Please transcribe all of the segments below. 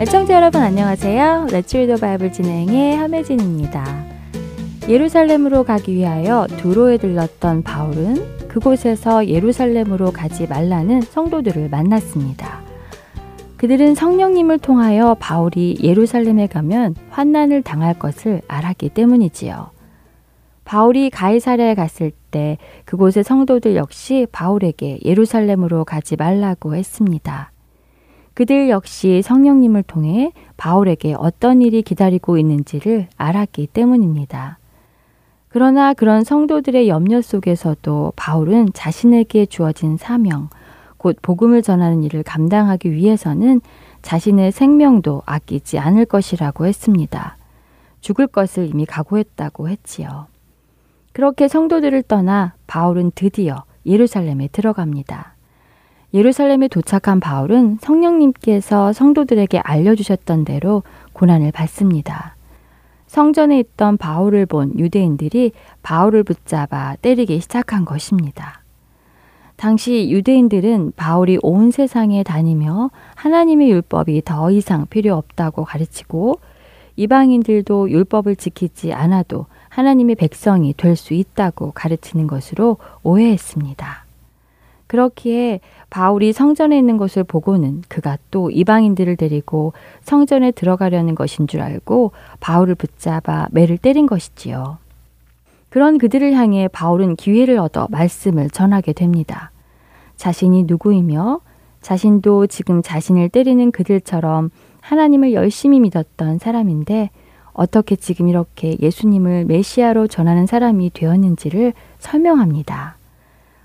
애청자 여러분 안녕하세요. Read the Bible 진행의 함혜진입니다. 예루살렘으로 가기 위하여 두로에 들렀던 바울은 그곳에서 예루살렘으로 가지 말라는 성도들을 만났습니다. 그들은 성령님을 통하여 바울이 예루살렘에 가면 환난을 당할 것을 알았기 때문이지요. 바울이 가이사랴에 갔을 때 그곳의 성도들 역시 바울에게 예루살렘으로 가지 말라고 했습니다. 그들 역시 성령님을 통해 바울에게 어떤 일이 기다리고 있는지를 알았기 때문입니다. 그러나 그런 성도들의 염려 속에서도 바울은 자신에게 주어진 사명, 곧 복음을 전하는 일을 감당하기 위해서는 자신의 생명도 아끼지 않을 것이라고 했습니다. 죽을 것을 이미 각오했다고 했지요. 그렇게 성도들을 떠나 바울은 드디어 예루살렘에 들어갑니다. 예루살렘에 도착한 바울은 성령님께서 성도들에게 알려주셨던 대로 고난을 받습니다. 성전에 있던 바울을 본 유대인들이 바울을 붙잡아 때리기 시작한 것입니다. 당시 유대인들은 바울이 온 세상에 다니며 하나님의 율법이 더 이상 필요 없다고 가르치고 이방인들도 율법을 지키지 않아도 하나님의 백성이 될 수 있다고 가르치는 것으로 오해했습니다. 그렇기에 바울이 성전에 있는 것을 보고는 그가 또 이방인들을 데리고 성전에 들어가려는 것인 줄 알고 바울을 붙잡아 매를 때린 것이지요. 그런 그들을 향해 바울은 기회를 얻어 말씀을 전하게 됩니다. 자신이 누구이며 자신도 지금 자신을 때리는 그들처럼 하나님을 열심히 믿었던 사람인데 어떻게 지금 이렇게 예수님을 메시아로 전하는 사람이 되었는지를 설명합니다.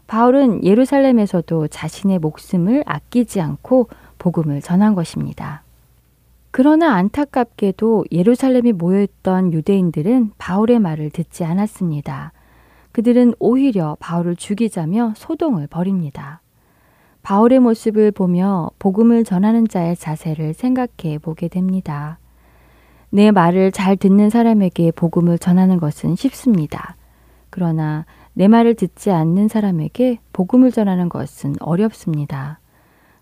바울은 예루살렘에서도 자신의 목숨을 아끼지 않고 복음을 전한 것입니다. 그러나 안타깝게도 예루살렘에 모여있던 유대인들은 바울의 말을 듣지 않았습니다. 그들은 오히려 바울을 죽이자며 소동을 벌입니다. 바울의 모습을 보며 복음을 전하는 자의 자세를 생각해 보게 됩니다. 내 말을 잘 듣는 사람에게 복음을 전하는 것은 쉽습니다. 그러나 내 말을 듣지 않는 사람에게 복음을 전하는 것은 어렵습니다.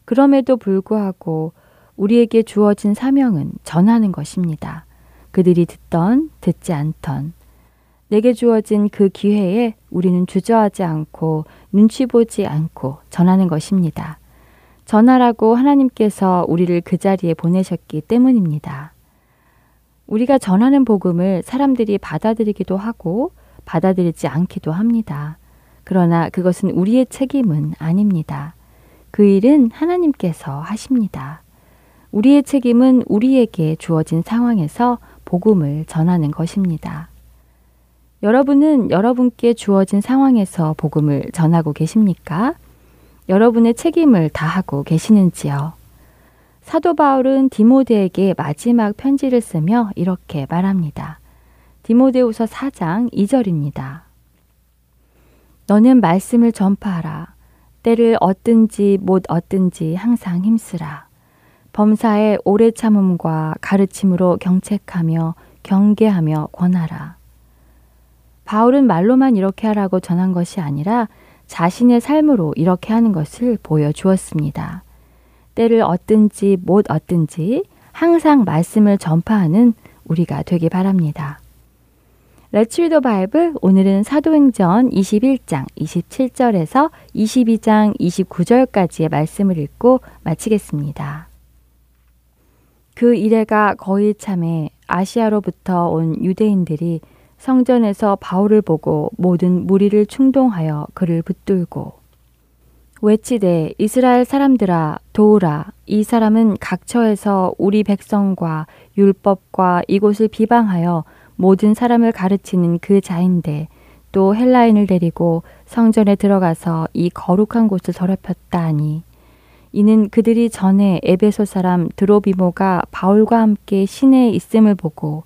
그럼에도 불구하고 우리에게 주어진 사명은 전하는 것입니다. 그들이 듣던, 듣지 않던. 내게 주어진 그 기회에 우리는 주저하지 않고 눈치 보지 않고 전하는 것입니다. 전하라고 하나님께서 우리를 그 자리에 보내셨기 때문입니다. 우리가 전하는 복음을 사람들이 받아들이기도 하고 받아들이지 않기도 합니다. 그러나 그것은 우리의 책임은 아닙니다. 그 일은 하나님께서 하십니다. 우리의 책임은 우리에게 주어진 상황에서 복음을 전하는 것입니다. 여러분은 여러분께 주어진 상황에서 복음을 전하고 계십니까? 여러분의 책임을 다하고 계시는지요? 사도 바울은 디모데에게 마지막 편지를 쓰며 이렇게 말합니다. 디모데후서 4장 2절입니다. 너는 말씀을 전파하라. 때를 얻든지 못 얻든지 항상 힘쓰라. 범사에 오래 참음과 가르침으로 경책하며 경계하며 권하라. 바울은 말로만 이렇게 하라고 전한 것이 아니라 자신의 삶으로 이렇게 하는 것을 보여주었습니다. 때를 얻든지 못 얻든지 항상 말씀을 전파하는 우리가 되기 바랍니다. 레츠 리더 바이블 오늘은 사도행전 21장 27절에서 22장 29절까지의 말씀을 읽고 마치겠습니다. 그 이래가 거의 참에 아시아로부터 온 유대인들이 성전에서 바울을 보고 모든 무리를 충동하여 그를 붙들고 외치되 이스라엘 사람들아 도우라 이 사람은 각처에서 우리 백성과 율법과 이곳을 비방하여 모든 사람을 가르치는 그 자인데 또 헬라인을 데리고 성전에 들어가서 이 거룩한 곳을 더럽혔다 하니 이는 그들이 전에 에베소 사람 드로비모가 바울과 함께 시내에 있음을 보고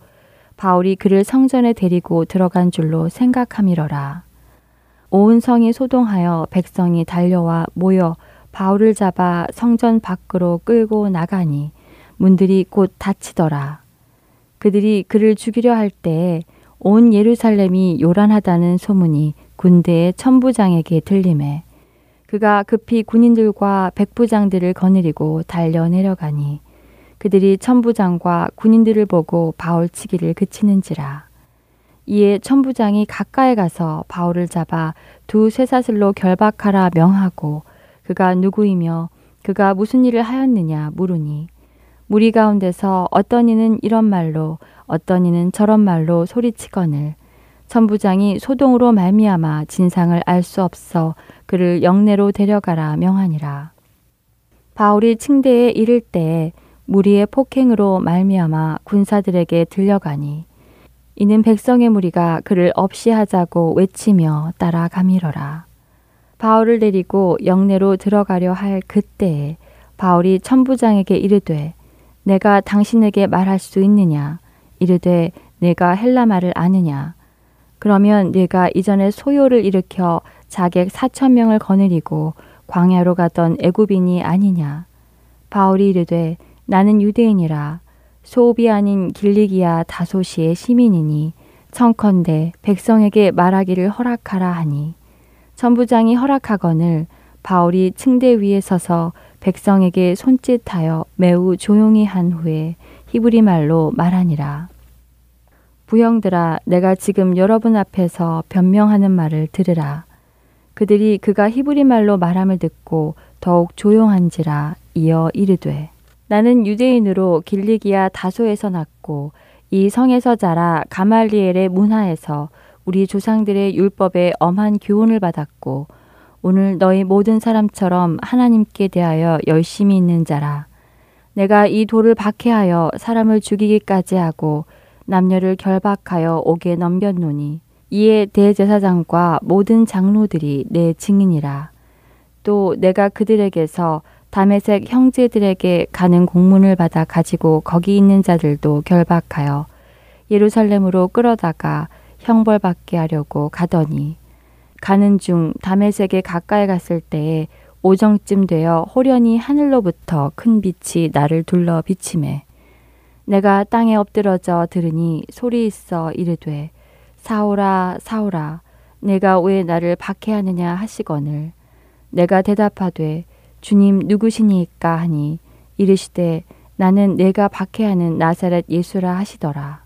바울이 그를 성전에 데리고 들어간 줄로 생각함이러라. 온 성이 소동하여 백성이 달려와 모여 바울을 잡아 성전 밖으로 끌고 나가니 문들이 곧 닫히더라. 그들이 그를 죽이려 할 때에 온 예루살렘이 요란하다는 소문이 군대의 천부장에게 들림에 그가 급히 군인들과 백부장들을 거느리고 달려 내려가니 그들이 천부장과 군인들을 보고 바울 치기를 그치는지라. 이에 천부장이 가까이 가서 바울을 잡아 두 쇠사슬로 결박하라 명하고 그가 누구이며 그가 무슨 일을 하였느냐 물으니 무리 가운데서 어떤 이는 이런 말로 어떤 이는 저런 말로 소리치거늘 천부장이 소동으로 말미암아 진상을 알 수 없어 그를 영내로 데려가라 명하니라. 바울이 층대에 이를 때 무리의 폭행으로 말미암아 군사들에게 들려가니 이는 백성의 무리가 그를 없이 하자고 외치며 따라가미러라. 바울을 데리고 영내로 들어가려 할 그때에 바울이 천부장에게 이르되 내가 당신에게 말할 수 있느냐? 이르되 내가 헬라 말을 아느냐? 그러면 네가 이전에 소요를 일으켜 자객 사천 명을 거느리고 광야로 가던 애굽인이 아니냐? 바울이 이르되 나는 유대인이라 소읍이 아닌 길리기야 다소시의 시민이니 청컨대 백성에게 말하기를 허락하라 하니 천부장이 허락하거늘 바울이 층대 위에 서서 백성에게 손짓하여 매우 조용히 한 후에 히브리 말로 말하니라. 부형들아, 내가 지금 여러분 앞에서 변명하는 말을 들으라. 그들이 그가 히브리 말로 말함을 듣고 더욱 조용한지라 이어 이르되 나는 유대인으로 길리기아 다소에서 났고 이 성에서 자라 가말리엘의 문화에서 우리 조상들의 율법에 엄한 교훈을 받았고 오늘 너희 모든 사람처럼 하나님께 대하여 열심히 있는 자라. 내가 이 돌을 박해하여 사람을 죽이기까지 하고 남녀를 결박하여 옥에 넘겼노니 이에 대제사장과 모든 장로들이 내 증인이라. 또 내가 그들에게서 다메색 형제들에게 가는 공문을 받아 가지고 거기 있는 자들도 결박하여 예루살렘으로 끌어다가 형벌받게 하려고 가더니 가는 중 다메색에 가까이 갔을 때에 오정쯤 되어 호련히 하늘로부터 큰 빛이 나를 둘러 비침해 내가 땅에 엎드러져 들으니 소리 있어 이르되 사오라 사오라 내가 왜 나를 박해하느냐 하시거늘. 내가 대답하되 주님 누구시니까 하니 이르시되 나는 내가 박해하는 나사렛 예수라 하시더라.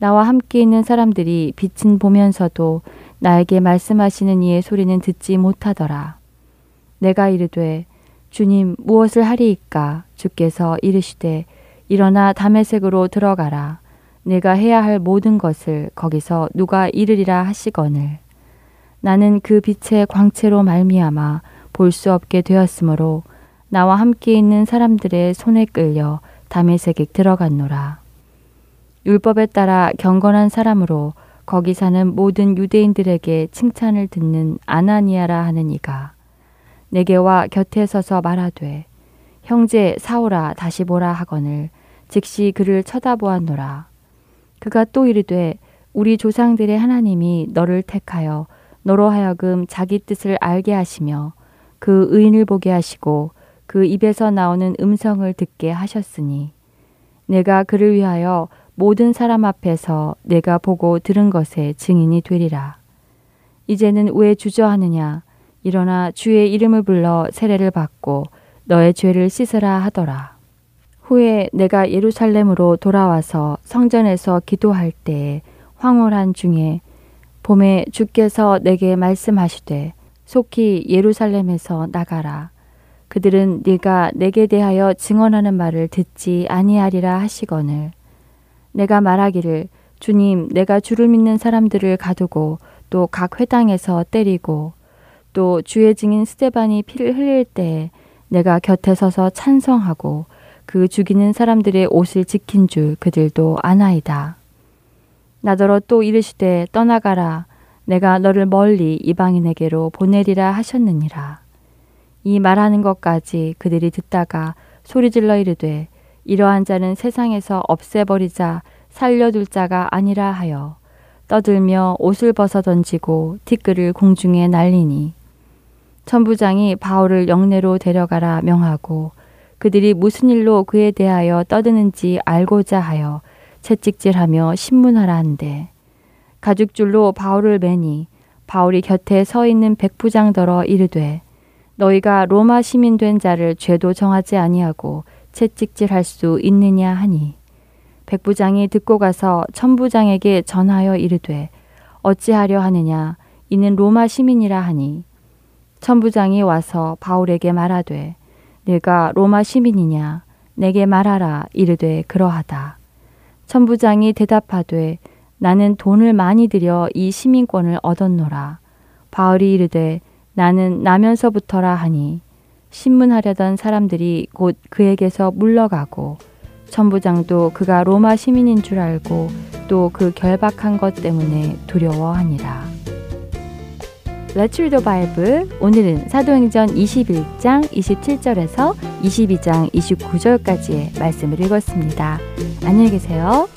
나와 함께 있는 사람들이 빛은 보면서도 나에게 말씀하시는 이의 소리는 듣지 못하더라. 내가 이르되 주님 무엇을 하리이까 주께서 이르시되 일어나 담에색으로 들어가라. 내가 해야 할 모든 것을 거기서 누가 이르리라 하시거늘. 나는 그 빛의 광채로 말미암아 볼 수 없게 되었으므로 나와 함께 있는 사람들의 손에 끌려 담에색에 들어갔노라. 율법에 따라 경건한 사람으로 거기 사는 모든 유대인들에게 칭찬을 듣는 아나니아라 하는 이가 내게와 곁에 서서 말하되 형제 사오라 다시 보라 하거늘 즉시 그를 쳐다보았노라. 그가 또 이르되 우리 조상들의 하나님이 너를 택하여 너로 하여금 자기 뜻을 알게 하시며 그 의인을 보게 하시고 그 입에서 나오는 음성을 듣게 하셨으니 내가 그를 위하여 모든 사람 앞에서 내가 보고 들은 것에 증인이 되리라. 이제는 왜 주저하느냐? 일어나 주의 이름을 불러 세례를 받고 너의 죄를 씻으라 하더라. 후에 내가 예루살렘으로 돌아와서 성전에서 기도할 때에 황홀한 중에 봄에 주께서 내게 말씀하시되 속히 예루살렘에서 나가라. 그들은 네가 내게 대하여 증언하는 말을 듣지 아니하리라 하시거늘 내가 말하기를 주님 내가 주를 믿는 사람들을 가두고 또 각 회당에서 때리고 또 주의 증인 스테반이 피를 흘릴 때 내가 곁에 서서 찬성하고 그 죽이는 사람들의 옷을 지킨 줄 그들도 아나이다. 나더러 또 이르시되 떠나가라 내가 너를 멀리 이방인에게로 보내리라 하셨느니라. 이 말하는 것까지 그들이 듣다가 소리질러 이르되 이러한 자는 세상에서 없애버리자 살려둘 자가 아니라 하여 떠들며 옷을 벗어 던지고 티끌을 공중에 날리니 천부장이 바울을 영내로 데려가라 명하고 그들이 무슨 일로 그에 대하여 떠드는지 알고자 하여 채찍질하며 신문하라 한데 가죽줄로 바울을 매니 바울이 곁에 서 있는 백부장더러 이르되 너희가 로마 시민 된 자를 죄도 정하지 아니하고 채찍질할 수 있느냐 하니? 백부장이 듣고 가서 천부장에게 전하여 이르되 어찌하려 하느냐? 이는 로마 시민이라 하니. 천부장이 와서 바울에게 말하되 네가 로마 시민이냐? 내게 말하라 이르되 그러하다. 천부장이 대답하되 나는 돈을 많이 들여 이 시민권을 얻었노라 바울이 이르되 나는 나면서부터라 하니 신문하려던 사람들이 곧 그에게서 물러가고 천부장도 그가 로마 시민인 줄 알고 또 그 결박한 것 때문에 두려워하니라. Let's read the Bible. 오늘은 사도행전 21장 27절에서 22장 29절까지의 말씀을 읽었습니다. 안녕히 계세요.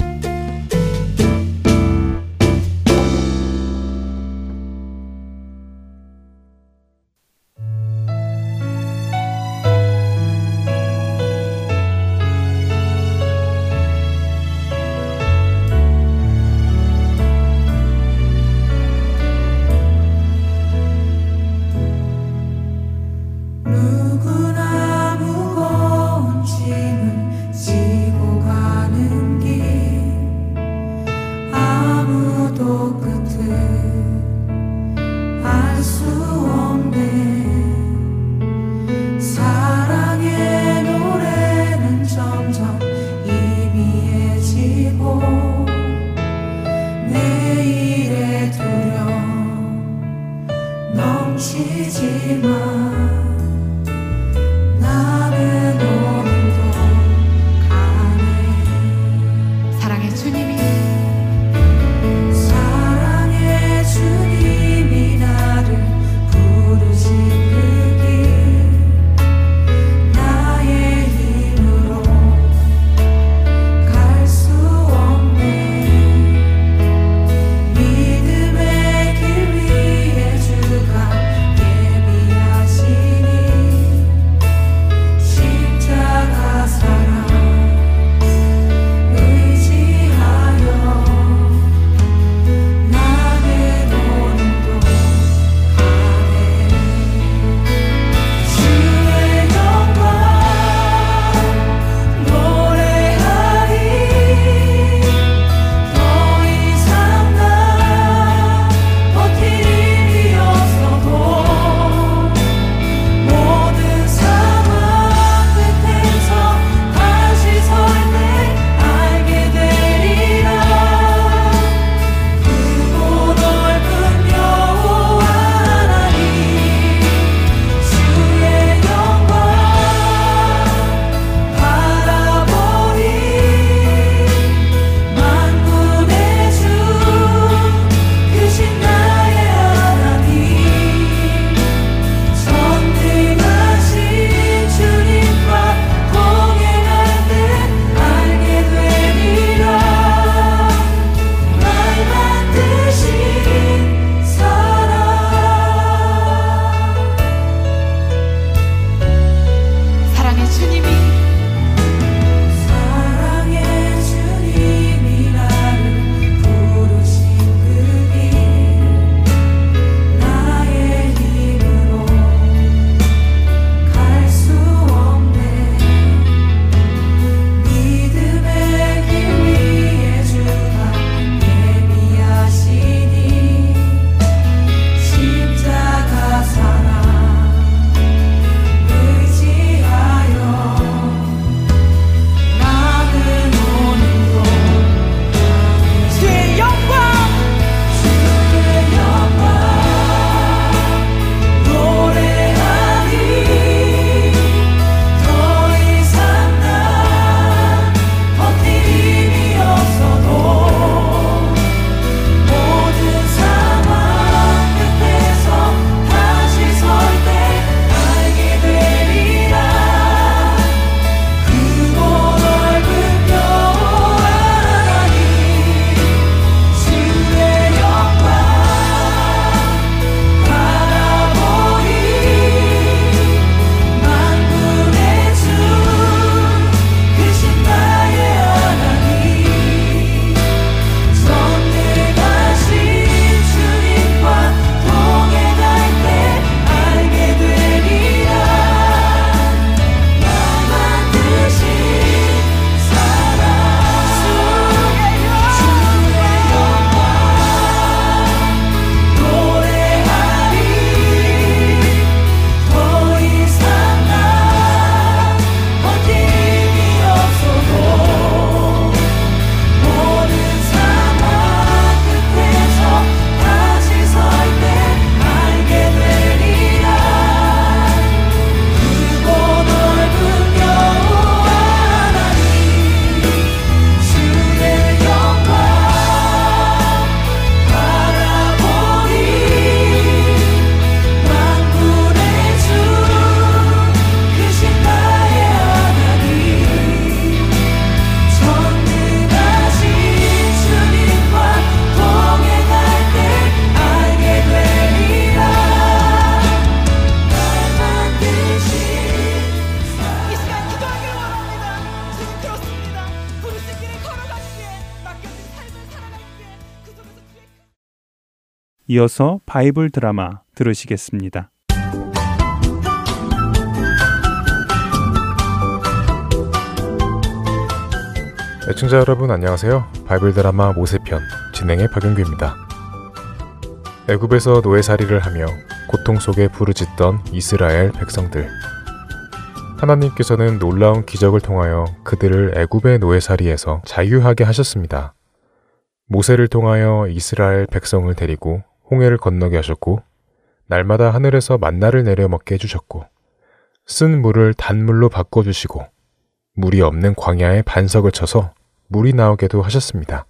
이어서 바이블 드라마 들으시겠습니다. 애청자 여러분 안녕하세요. 바이블 드라마 모세편 진행의 박영규입니다. 애굽에서 노예살이를 하며 고통 속에 부르짖던 이스라엘 백성들. 하나님께서는 놀라운 기적을 통하여 그들을 애굽의 노예살이에서 자유하게 하셨습니다. 모세를 통하여 이스라엘 백성을 데리고 홍해를 건너게 하셨고 날마다 하늘에서 만나를 내려 먹게 해주셨고 쓴 물을 단물로 바꿔주시고 물이 없는 광야에 반석을 쳐서 물이 나오게도 하셨습니다.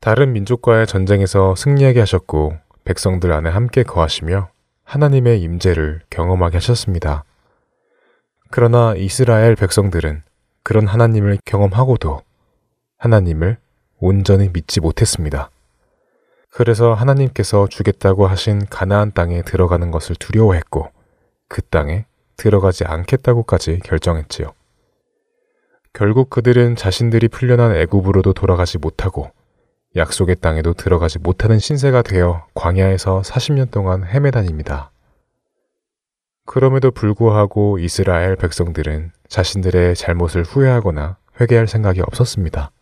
다른 민족과의 전쟁에서 승리하게 하셨고 백성들 안에 함께 거하시며 하나님의 임재를 경험하게 하셨습니다. 그러나 이스라엘 백성들은 그런 하나님을 경험하고도 하나님을 온전히 믿지 못했습니다. 그래서 하나님께서 주겠다고 하신 가나안 땅에 들어가는 것을 두려워했고 그 땅에 들어가지 않겠다고까지 결정했지요. 결국 그들은 자신들이 풀려난 애굽으로도 돌아가지 못하고 약속의 땅에도 들어가지 못하는 신세가 되어 광야에서 40년 동안 헤매다닙니다. 그럼에도 불구하고 이스라엘 백성들은 자신들의 잘못을 후회하거나 회개할 생각이 없었습니다.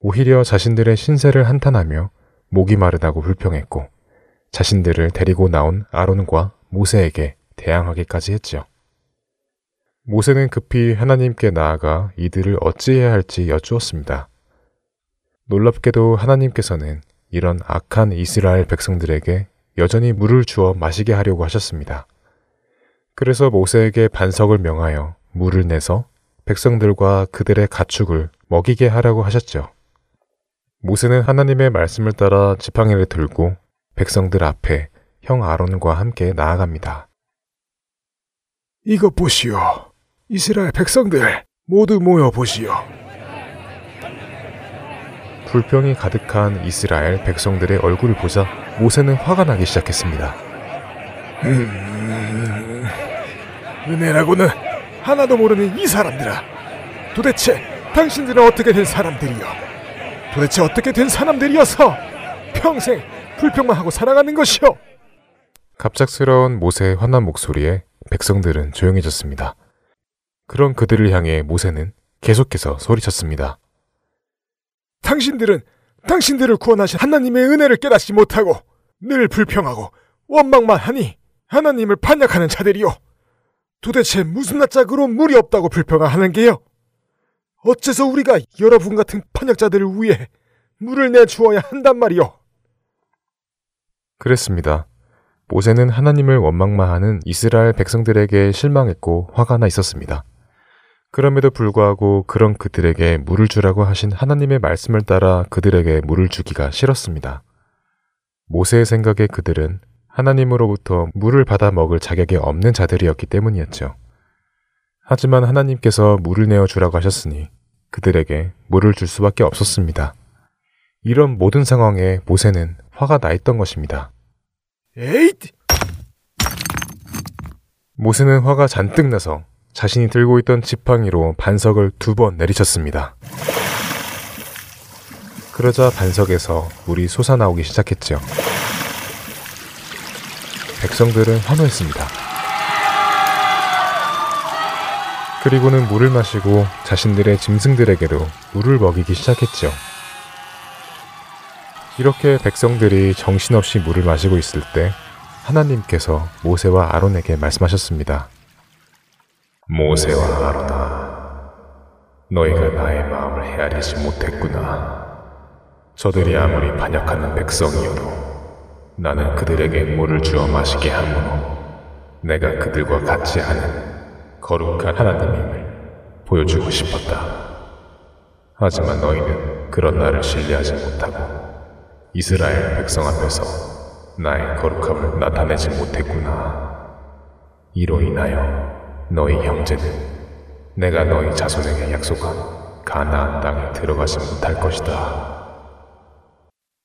오히려 자신들의 신세를 한탄하며 목이 마르다고 불평했고 자신들을 데리고 나온 아론과 모세에게 대항하기까지 했지요. 모세는 급히 하나님께 나아가 이들을 어찌해야 할지 여쭈었습니다. 놀랍게도 하나님께서는 이런 악한 이스라엘 백성들에게 여전히 물을 주어 마시게 하려고 하셨습니다. 그래서 모세에게 반석을 명하여 물을 내서 백성들과 그들의 가축을 먹이게 하라고 하셨죠. 모세는 하나님의 말씀을 따라 지팡이를 들고 백성들 앞에 형 아론과 함께 나아갑니다. 이것 보시오. 이스라엘 백성들 모두 모여 보시오. 불평이 가득한 이스라엘 백성들의 얼굴을 보자 모세는 화가 나기 시작했습니다. 음, 은혜라고는 하나도 모르는 이 사람들아. 도대체 당신들은 어떻게 된 사람들이요? 도대체 어떻게 된 사람들이어서 평생 불평만 하고 살아가는 것이오? 갑작스러운 모세의 화난 목소리에 백성들은 조용해졌습니다. 그런 그들을 향해 모세는 계속해서 소리쳤습니다. 당신들은 당신들을 구원하신 하나님의 은혜를 깨닫지 못하고 늘 불평하고 원망만 하니 하나님을 반역하는 자들이요. 도대체 무슨 낯짝으로 물이 없다고 불평하는 게요? 어째서 우리가 여러분 같은 반역자들을 위해 물을 내주어야 한단 말이요? 그랬습니다. 모세는 하나님을 원망만 하는 이스라엘 백성들에게 실망했고 화가 나 있었습니다. 그럼에도 불구하고 그런 그들에게 물을 주라고 하신 하나님의 말씀을 따라 그들에게 물을 주기가 싫었습니다. 모세의 생각에 그들은 하나님으로부터 물을 받아 먹을 자격이 없는 자들이었기 때문이었죠. 하지만 하나님께서 물을 내어 주라고 하셨으니 그들에게 물을 줄 수밖에 없었습니다. 이런 모든 상황에 모세는 화가 나 있던 것입니다. 에잇! 모세는 화가 잔뜩 나서 자신이 들고 있던 지팡이로 반석을 두 번 내리쳤습니다. 그러자 반석에서 물이 솟아나오기 시작했죠. 백성들은 환호했습니다. 그리고는 물을 마시고 자신들의 짐승들에게도 물을 먹이기 시작했죠. 이렇게 백성들이 정신없이 물을 마시고 있을 때 하나님께서 모세와 아론에게 말씀하셨습니다. 모세와 아론아, 너희가 나의 마음을 헤아리지 못했구나. 저들이 아무리 반역하는 백성이어도 나는 그들에게 물을 주어 마시게 하므로 내가 그들과 같이 하는 거룩한 하나님임을 보여주고 싶었다. 하지만 너희는 그런 나를 신뢰하지 못하고 이스라엘 백성 앞에서 나의 거룩함을 나타내지 못했구나. 이로 인하여 너희 형제는 내가 너희 자손에게 약속한 가나안 땅에 들어가지 못할 것이다.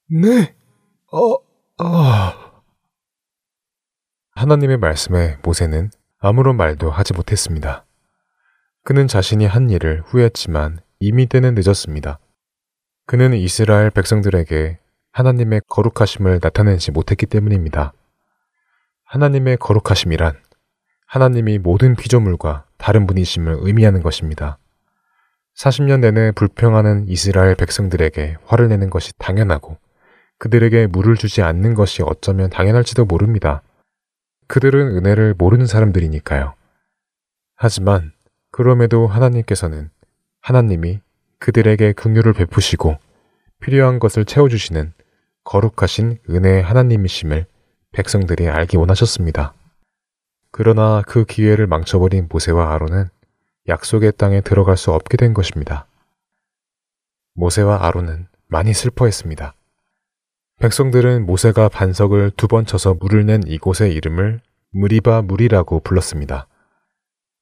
네, 어, 아. 하나님의 말씀에 모세는 아무런 말도 하지 못했습니다. 그는 자신이 한 일을 후회했지만 이미 때는 늦었습니다. 그는 이스라엘 백성들에게 하나님의 거룩하심을 나타내지 못했기 때문입니다. 하나님의 거룩하심이란 하나님이 모든 피조물과 다른 분이심을 의미하는 것입니다. 40년 내내 불평하는 이스라엘 백성들에게 화를 내는 것이 당연하고 그들에게 물을 주지 않는 것이 어쩌면 당연할지도 모릅니다. 그들은 은혜를 모르는 사람들이니까요. 하지만 그럼에도 하나님께서는 하나님이 그들에게 긍휼을 베푸시고 필요한 것을 채워주시는 거룩하신 은혜의 하나님이심을 백성들이 알기 원하셨습니다. 그러나 그 기회를 망쳐버린 모세와 아론은 약속의 땅에 들어갈 수 없게 된 것입니다. 모세와 아론은 많이 슬퍼했습니다. 백성들은 모세가 반석을 두 번 쳐서 물을 낸 이곳의 이름을 무리바 물이라고 불렀습니다.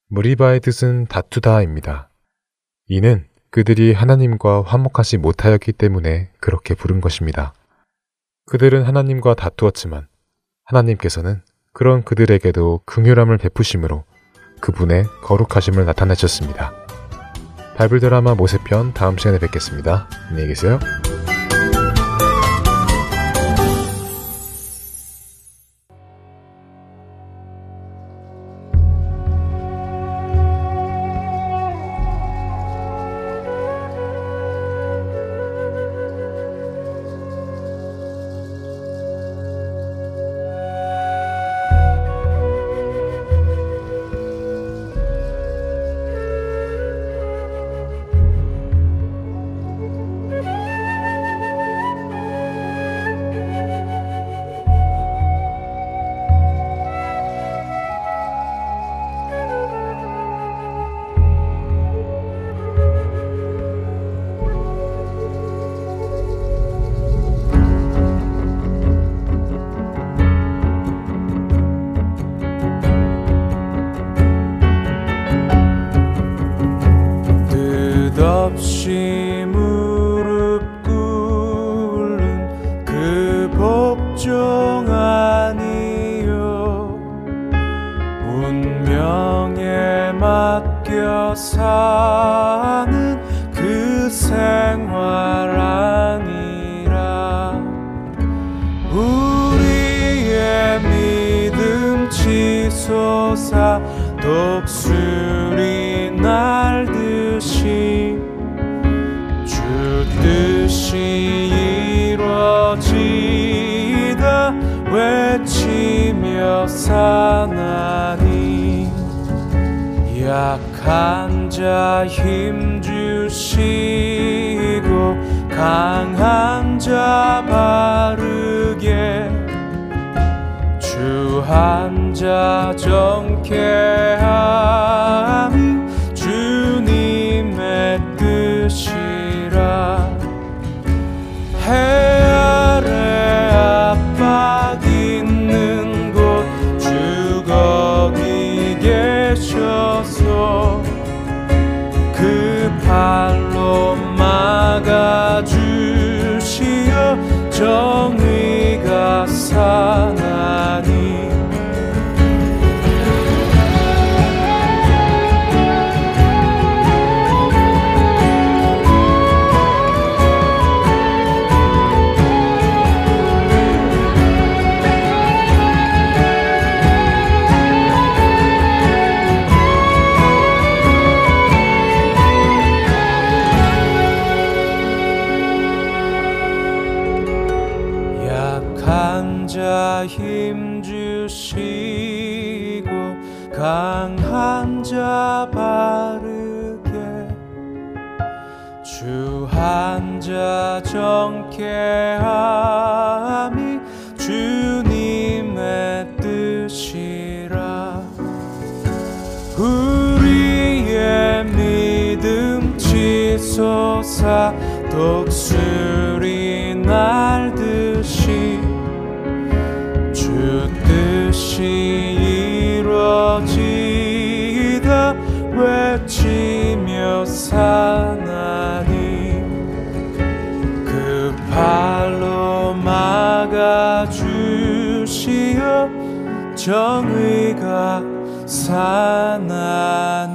무리바의 뜻은 다투다입니다. 이는 그들이 하나님과 화목하지 못하였기 때문에 그렇게 부른 것입니다. 그들은 하나님과 다투었지만 하나님께서는 그런 그들에게도 긍휼함을 베푸심으로 그분의 거룩하심을 나타내셨습니다. 바이블 드라마 모세편 다음 시간에 뵙겠습니다. 안녕히 계세요. 사 나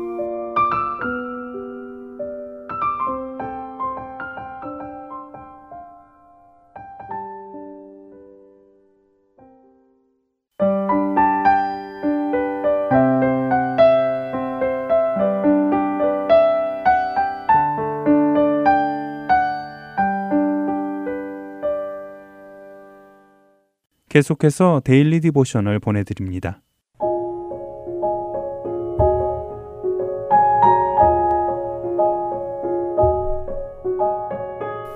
계속해서 Daily Devotional 보내드립니다.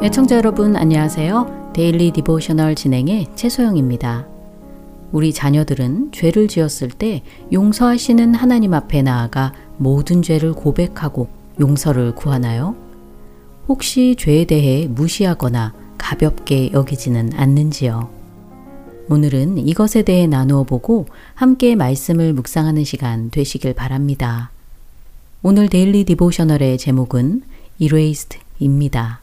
애청자 여러분 안녕하세요. Daily Devotional 진행의 최소영입니다. 우리 자녀들은 죄를 지었을 때 용서하시는 하나님 앞에 나아가 모든 죄를 고백하고 용서를 구하나요? 혹시 죄에 대해 무시하거나 가볍게 여기지는 않는지요? 오늘은 이것에 대해 나누어 보고 함께 말씀을 묵상하는 시간 되시길 바랍니다. 오늘 데일리 디보셔널의 제목은 Erased 입니다.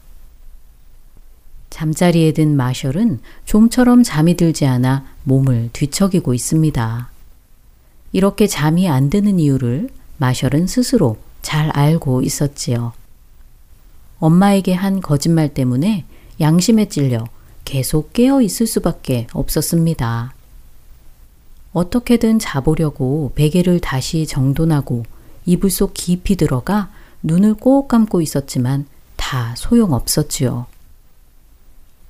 잠자리에 든 마셜은 좀처럼 잠이 들지 않아 몸을 뒤척이고 있습니다. 이렇게 잠이 안 드는 이유를 마셜은 스스로 잘 알고 있었지요. 엄마에게 한 거짓말 때문에 양심에 찔려 계속 깨어 있을 수밖에 없었습니다. 어떻게든 자보려고 베개를 다시 정돈하고 이불 속 깊이 들어가 눈을 꼭 감고 있었지만 다 소용없었지요.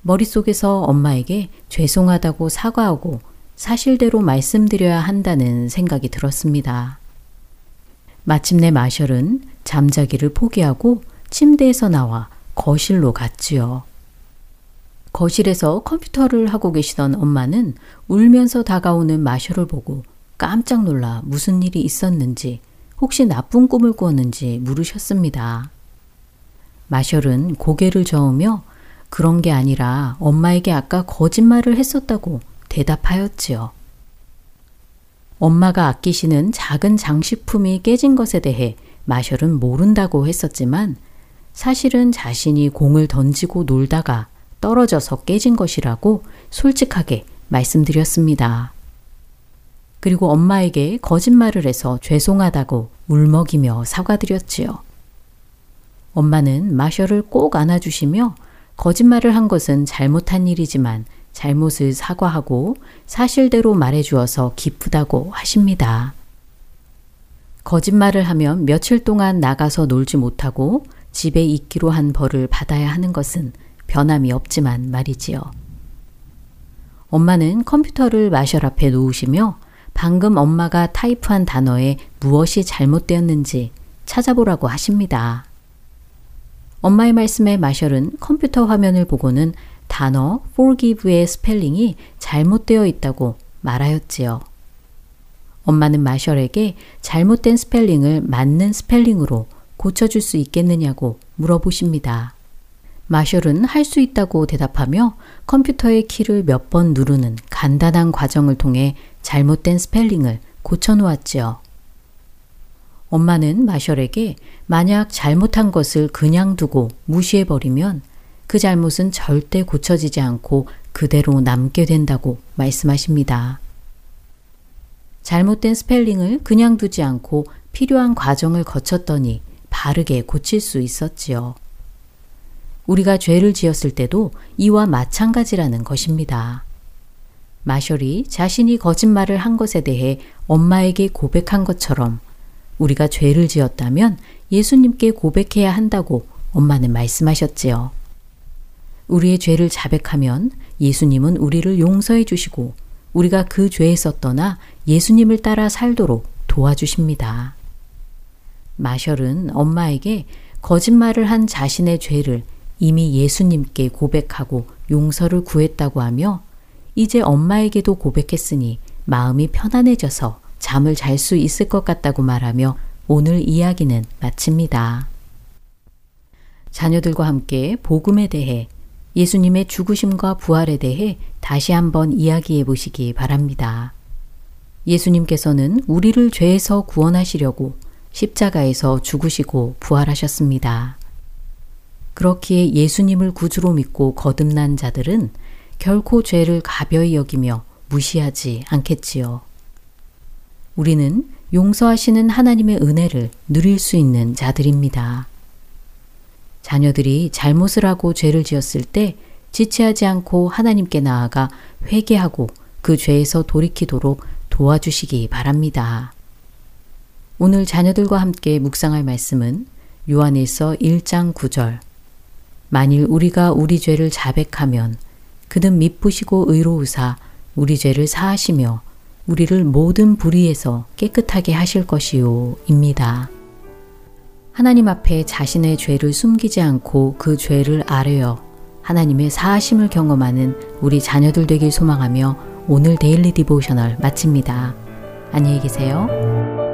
머릿속에서 엄마에게 죄송하다고 사과하고 사실대로 말씀드려야 한다는 생각이 들었습니다. 마침내 마셜은 잠자기를 포기하고 침대에서 나와 거실로 갔지요. 거실에서 컴퓨터를 하고 계시던 엄마는 울면서 다가오는 마셔를 보고 깜짝 놀라 무슨 일이 있었는지 혹시 나쁜 꿈을 꾸었는지 물으셨습니다. 마셜은 고개를 저으며 그런 게 아니라 엄마에게 아까 거짓말을 했었다고 대답하였지요. 엄마가 아끼시는 작은 장식품이 깨진 것에 대해 마셜은 모른다고 했었지만 사실은 자신이 공을 던지고 놀다가 떨어져서 깨진 것이라고 솔직하게 말씀드렸습니다. 그리고 엄마에게 거짓말을 해서 죄송하다고 울먹이며 사과드렸지요. 엄마는 마셔를 꼭 안아주시며 거짓말을 한 것은 잘못한 일이지만 잘못을 사과하고 사실대로 말해주어서 기쁘다고 하십니다. 거짓말을 하면 며칠 동안 나가서 놀지 못하고 집에 있기로 한 벌을 받아야 하는 것은 변함이 없지만 말이지요. 엄마는 컴퓨터를 마셜 앞에 놓으시며 방금 엄마가 타이프한 단어에 무엇이 잘못되었는지 찾아보라고 하십니다. 엄마의 말씀에 마셜은 컴퓨터 화면을 보고는 단어 forgive의 스펠링이 잘못되어 있다고 말하였지요. 엄마는 마셜에게 잘못된 스펠링을 맞는 스펠링으로 고쳐줄 수 있겠느냐고 물어보십니다. 마셜은 할 수 있다고 대답하며 컴퓨터의 키를 몇 번 누르는 간단한 과정을 통해 잘못된 스펠링을 고쳐놓았지요. 엄마는 마셜에게 만약 잘못한 것을 그냥 두고 무시해버리면 그 잘못은 절대 고쳐지지 않고 그대로 남게 된다고 말씀하십니다. 잘못된 스펠링을 그냥 두지 않고 필요한 과정을 거쳤더니 바르게 고칠 수 있었지요. 우리가 죄를 지었을 때도 이와 마찬가지라는 것입니다. 마셜이 자신이 거짓말을 한 것에 대해 엄마에게 고백한 것처럼 우리가 죄를 지었다면 예수님께 고백해야 한다고 엄마는 말씀하셨지요. 우리의 죄를 자백하면 예수님은 우리를 용서해 주시고 우리가 그 죄에서 떠나 예수님을 따라 살도록 도와주십니다. 마셜은 엄마에게 거짓말을 한 자신의 죄를 이미 예수님께 고백하고 용서를 구했다고 하며 이제 엄마에게도 고백했으니 마음이 편안해져서 잠을 잘 수 있을 것 같다고 말하며 오늘 이야기는 마칩니다. 자녀들과 함께 복음에 대해 예수님의 죽으심과 부활에 대해 다시 한번 이야기해 보시기 바랍니다. 예수님께서는 우리를 죄에서 구원하시려고 십자가에서 죽으시고 부활하셨습니다. 그렇기에 예수님을 구주로 믿고 거듭난 자들은 결코 죄를 가벼이 여기며 무시하지 않겠지요. 우리는 용서하시는 하나님의 은혜를 누릴 수 있는 자들입니다. 자녀들이 잘못을 하고 죄를 지었을 때 지체하지 않고 하나님께 나아가 회개하고 그 죄에서 돌이키도록 도와주시기 바랍니다. 오늘 자녀들과 함께 묵상할 말씀은 요한일서 1장 9절. 만일 우리가 우리 죄를 자백하면 그는 미쁘시고 의로우사 우리 죄를 사하시며 우리를 모든 불의에서 깨끗하게 하실 것이요. 입니다. 하나님 앞에 자신의 죄를 숨기지 않고 그 죄를 아뢰어 하나님의 사하심을 경험하는 우리 자녀들 되길 소망하며 오늘 Daily Devotional 마칩니다. 안녕히 계세요.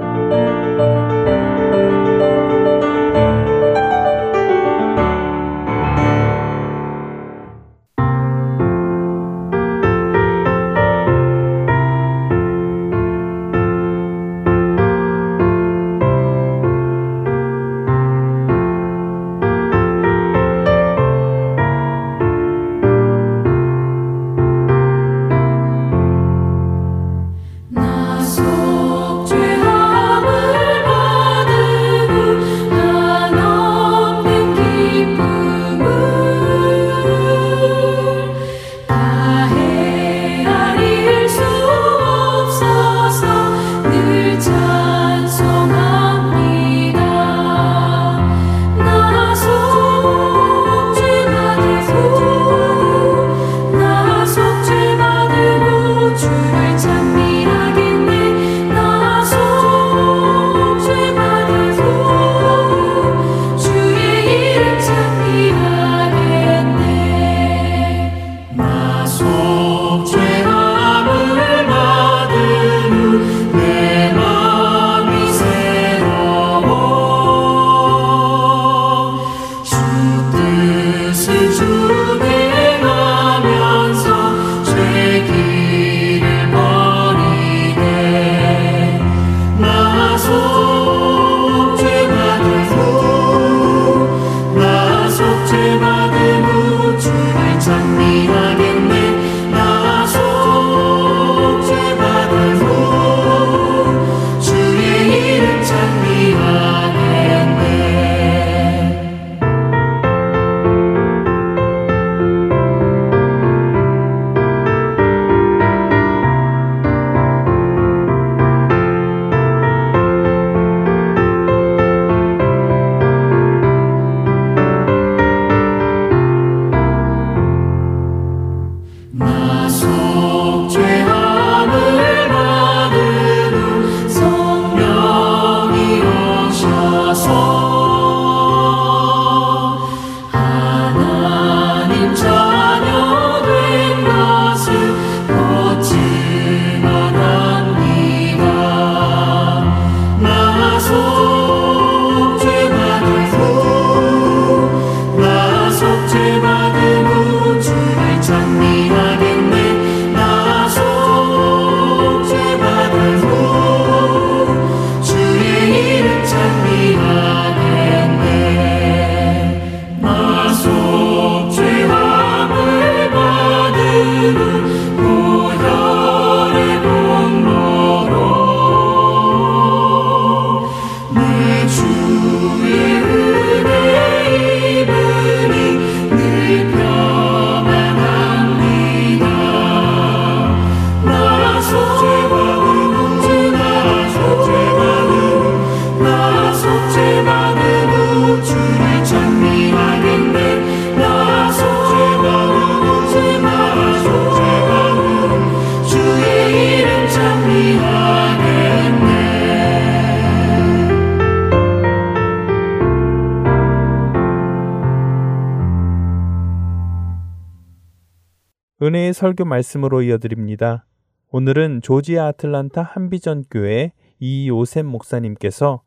설교 말씀으로 이어드립니다. 오늘은 조지아 아틀란타 한비전 교회 이요셉 목사님께서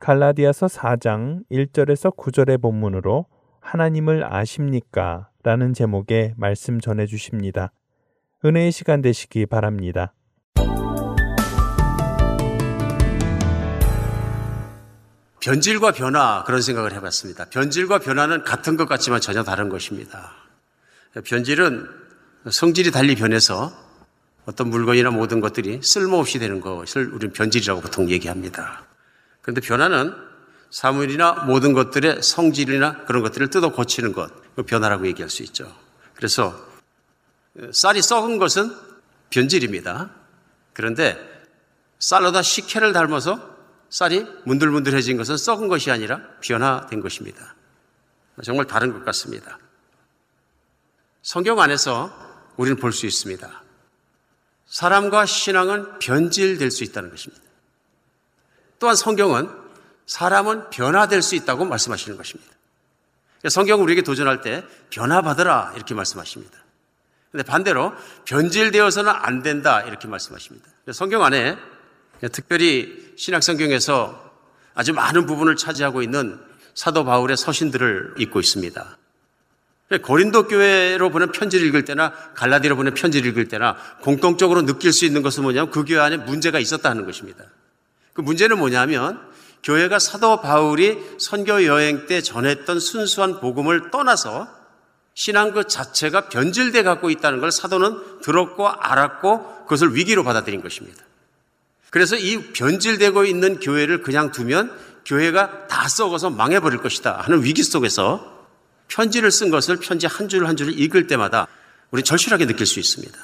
갈라디아서 4장 1절에서 9절의 본문으로 하나님을 아십니까? 라는 제목의 말씀 전해 주십니다. 은혜의 시간 되시기 바랍니다. 변질과 변화 그런 생각을 해봤습니다. 변질과 변화는 같은 것 같지만 전혀 다른 것입니다. 변질은 성질이 달리 변해서 어떤 물건이나 모든 것들이 쓸모없이 되는 것을 우리는 변질이라고 보통 얘기합니다. 그런데 변화는 사물이나 모든 것들의 성질이나 그런 것들을 뜯어 고치는 것, 변화라고 얘기할 수 있죠. 그래서 쌀이 썩은 것은 변질입니다. 그런데 쌀로다 식혜를 닮아서 쌀이 문들문들해진 것은 썩은 것이 아니라 변화된 것입니다. 정말 다른 것 같습니다. 성경 안에서 우리는 볼 수 있습니다. 사람과 신앙은 변질될 수 있다는 것입니다. 또한 성경은 사람은 변화될 수 있다고 말씀하시는 것입니다. 성경은 우리에게 도전할 때 변화받으라 이렇게 말씀하십니다. 근데 반대로 변질되어서는 안 된다 이렇게 말씀하십니다. 성경 안에 특별히 신약 성경에서 아주 많은 부분을 차지하고 있는 사도 바울의 서신들을 읽고 있습니다. 고린도 교회로 보낸 편지를 읽을 때나 갈라디로 보낸 편지를 읽을 때나 공통적으로 느낄 수 있는 것은 뭐냐면 그 교회 안에 문제가 있었다는 것입니다. 그 문제는 뭐냐면 교회가 사도 바울이 선교 여행 때 전했던 순수한 복음을 떠나서 신앙 그 자체가 변질돼 갖고 있다는 걸 사도는 들었고 알았고 그것을 위기로 받아들인 것입니다. 그래서 이 변질되고 있는 교회를 그냥 두면 교회가 다 썩어서 망해버릴 것이다 하는 위기 속에서 편지를 쓴 것을 편지 한 줄 한 줄을 읽을 때마다 우리 절실하게 느낄 수 있습니다.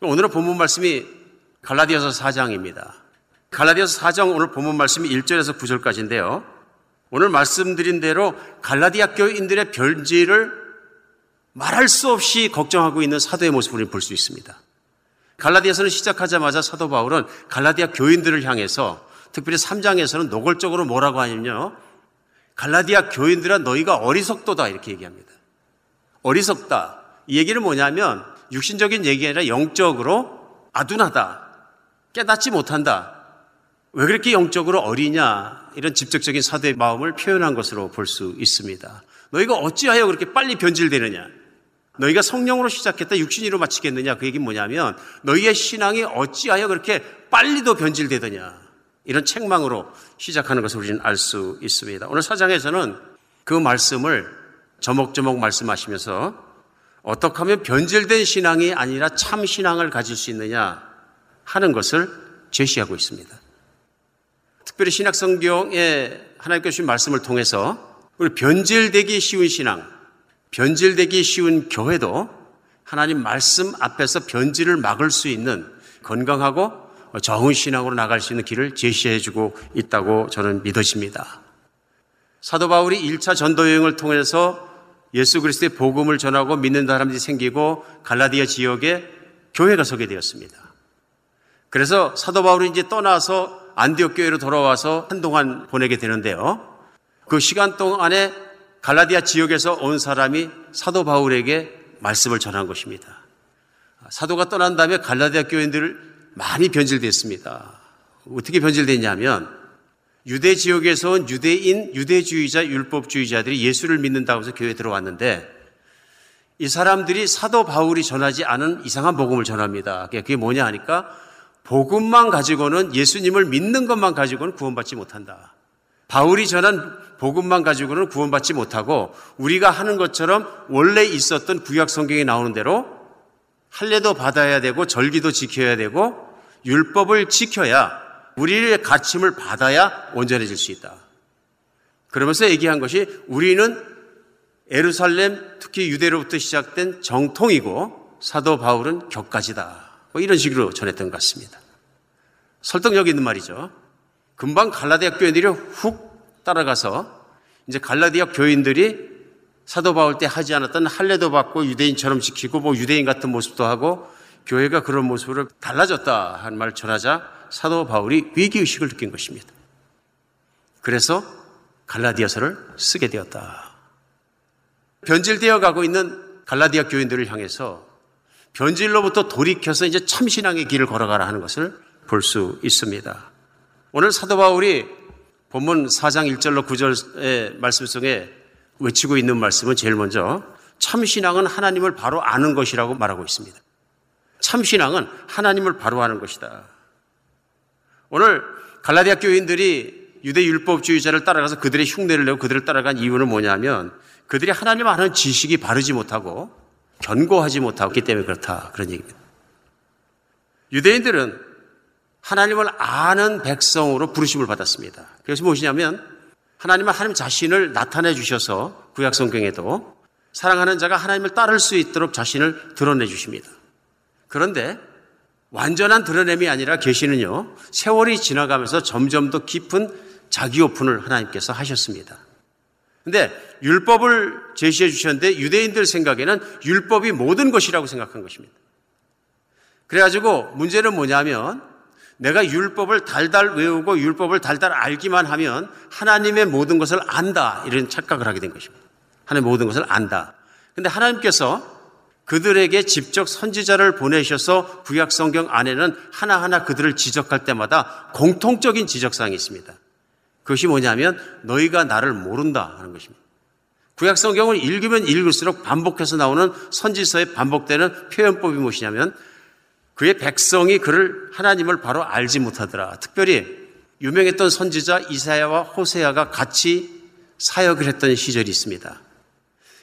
오늘은 본문 말씀이 갈라디아서 4장입니다. 갈라디아서 4장 오늘 본문 말씀이 1절에서 9절까지인데요. 오늘 말씀드린 대로 갈라디아 교인들의 변질을 말할 수 없이 걱정하고 있는 사도의 모습을 볼 수 있습니다. 갈라디아서는 시작하자마자 사도 바울은 갈라디아 교인들을 향해서 특별히 3장에서는 노골적으로 뭐라고 하냐면요. 갈라디아 교인들아 너희가 어리석도다 이렇게 얘기합니다. 어리석다. 이 얘기는 뭐냐면 육신적인 얘기 아니라 영적으로 아둔하다. 깨닫지 못한다. 왜 그렇게 영적으로 어리냐? 이런 직접적인 사도의 마음을 표현한 것으로 볼 수 있습니다. 너희가 어찌하여 그렇게 빨리 변질되느냐? 너희가 성령으로 시작했다 육신으로 마치겠느냐? 그 얘기는 뭐냐면 너희의 신앙이 어찌하여 그렇게 빨리도 변질되더냐? 이런 책망으로 시작하는 것을 우리는 알 수 있습니다. 오늘 사장에서는 그 말씀을 저목저목 말씀하시면서 어떻게 하면 변질된 신앙이 아니라 참 신앙을 가질 수 있느냐 하는 것을 제시하고 있습니다. 특별히 신약 성경에 하나님께 주신 말씀을 통해서 우리 변질되기 쉬운 신앙, 변질되기 쉬운 교회도 하나님 말씀 앞에서 변질을 막을 수 있는 건강하고 좋은 신앙으로 나갈 수 있는 길을 제시해 주고 있다고 저는 믿어집니다. 사도 바울이 1차 전도 여행을 통해서 예수 그리스도의 복음을 전하고 믿는 사람들이 생기고 갈라디아 지역에 교회가 서게 되었습니다. 그래서 사도 바울이 이제 떠나서 안디옥 교회로 돌아와서 한동안 보내게 되는데요. 그 시간 동안에 갈라디아 지역에서 온 사람이 사도 바울에게 말씀을 전한 것입니다. 사도가 떠난 다음에 갈라디아 교인들 많이 변질됐습니다. 어떻게 변질됐냐면 유대 지역에서 온 유대인, 유대주의자, 율법주의자들이 예수를 믿는다고 해서 교회에 들어왔는데 이 사람들이 사도 바울이 전하지 않은 이상한 복음을 전합니다. 그게 뭐냐 하니까 복음만 가지고는 예수님을 믿는 것만 가지고는 구원받지 못한다. 바울이 전한 복음만 가지고는 구원받지 못하고 우리가 하는 것처럼 원래 있었던 구약 성경에 나오는 대로 할례도 받아야 되고 절기도 지켜야 되고 율법을 지켜야 우리의 가침을 받아야 온전해질 수 있다. 그러면서 얘기한 것이 우리는 에루살렘 특히 유대로부터 시작된 정통이고 사도 바울은 격가지다. 뭐 이런 식으로 전했던 것 같습니다. 설득력 있는 말이죠. 금방 갈라디아 교인들이 훅 따라가서 이제 갈라디아 교인들이 사도 바울 때 하지 않았던 할례도 받고 유대인처럼 지키고 뭐 유대인 같은 모습도 하고 교회가 그런 모습으로 달라졌다 한 말 전하자 사도 바울이 위기의식을 느낀 것입니다. 그래서 갈라디아서를 쓰게 되었다. 변질되어 가고 있는 갈라디아 교인들을 향해서 변질로부터 돌이켜서 이제 참신앙의 길을 걸어가라 하는 것을 볼 수 있습니다. 오늘 사도 바울이 본문 4장 1절로 9절의 말씀 속에 외치고 있는 말씀은 제일 먼저 참신앙은 하나님을 바로 아는 것이라고 말하고 있습니다. 참신앙은 하나님을 바로 아는 것이다. 오늘 갈라디아 교인들이 유대 율법주의자를 따라가서 그들의 흉내를 내고 그들을 따라간 이유는 뭐냐면 그들이 하나님 아는 지식이 바르지 못하고 견고하지 못하기 때문에 그렇다. 그런 얘기입니다. 유대인들은 하나님을 아는 백성으로 부르심을 받았습니다. 그래서 무엇이냐면 하나님은 하나님 자신을 나타내 주셔서 구약 성경에도 사랑하는 자가 하나님을 따를 수 있도록 자신을 드러내 주십니다. 그런데 완전한 드러냄이 아니라 계시는요, 세월이 지나가면서 점점 더 깊은 자기 오픈을 하나님께서 하셨습니다. 근데 율법을 제시해 주셨는데 유대인들 생각에는 율법이 모든 것이라고 생각한 것입니다. 그래가지고 문제는 뭐냐면 내가 율법을 달달 외우고 율법을 달달 알기만 하면 하나님의 모든 것을 안다. 이런 착각을 하게 된 것입니다. 하나님의 모든 것을 안다. 근데 하나님께서 그들에게 직접 선지자를 보내셔서 구약 성경 안에는 하나하나 그들을 지적할 때마다 공통적인 지적사항이 있습니다. 그것이 뭐냐면 너희가 나를 모른다 하는 것입니다. 구약 성경을 읽으면 읽을수록 반복해서 나오는 선지서에 반복되는 표현법이 무엇이냐면 그의 백성이 그를 하나님을 바로 알지 못하더라. 특별히 유명했던 선지자 이사야와 호세아가 같이 사역을 했던 시절이 있습니다.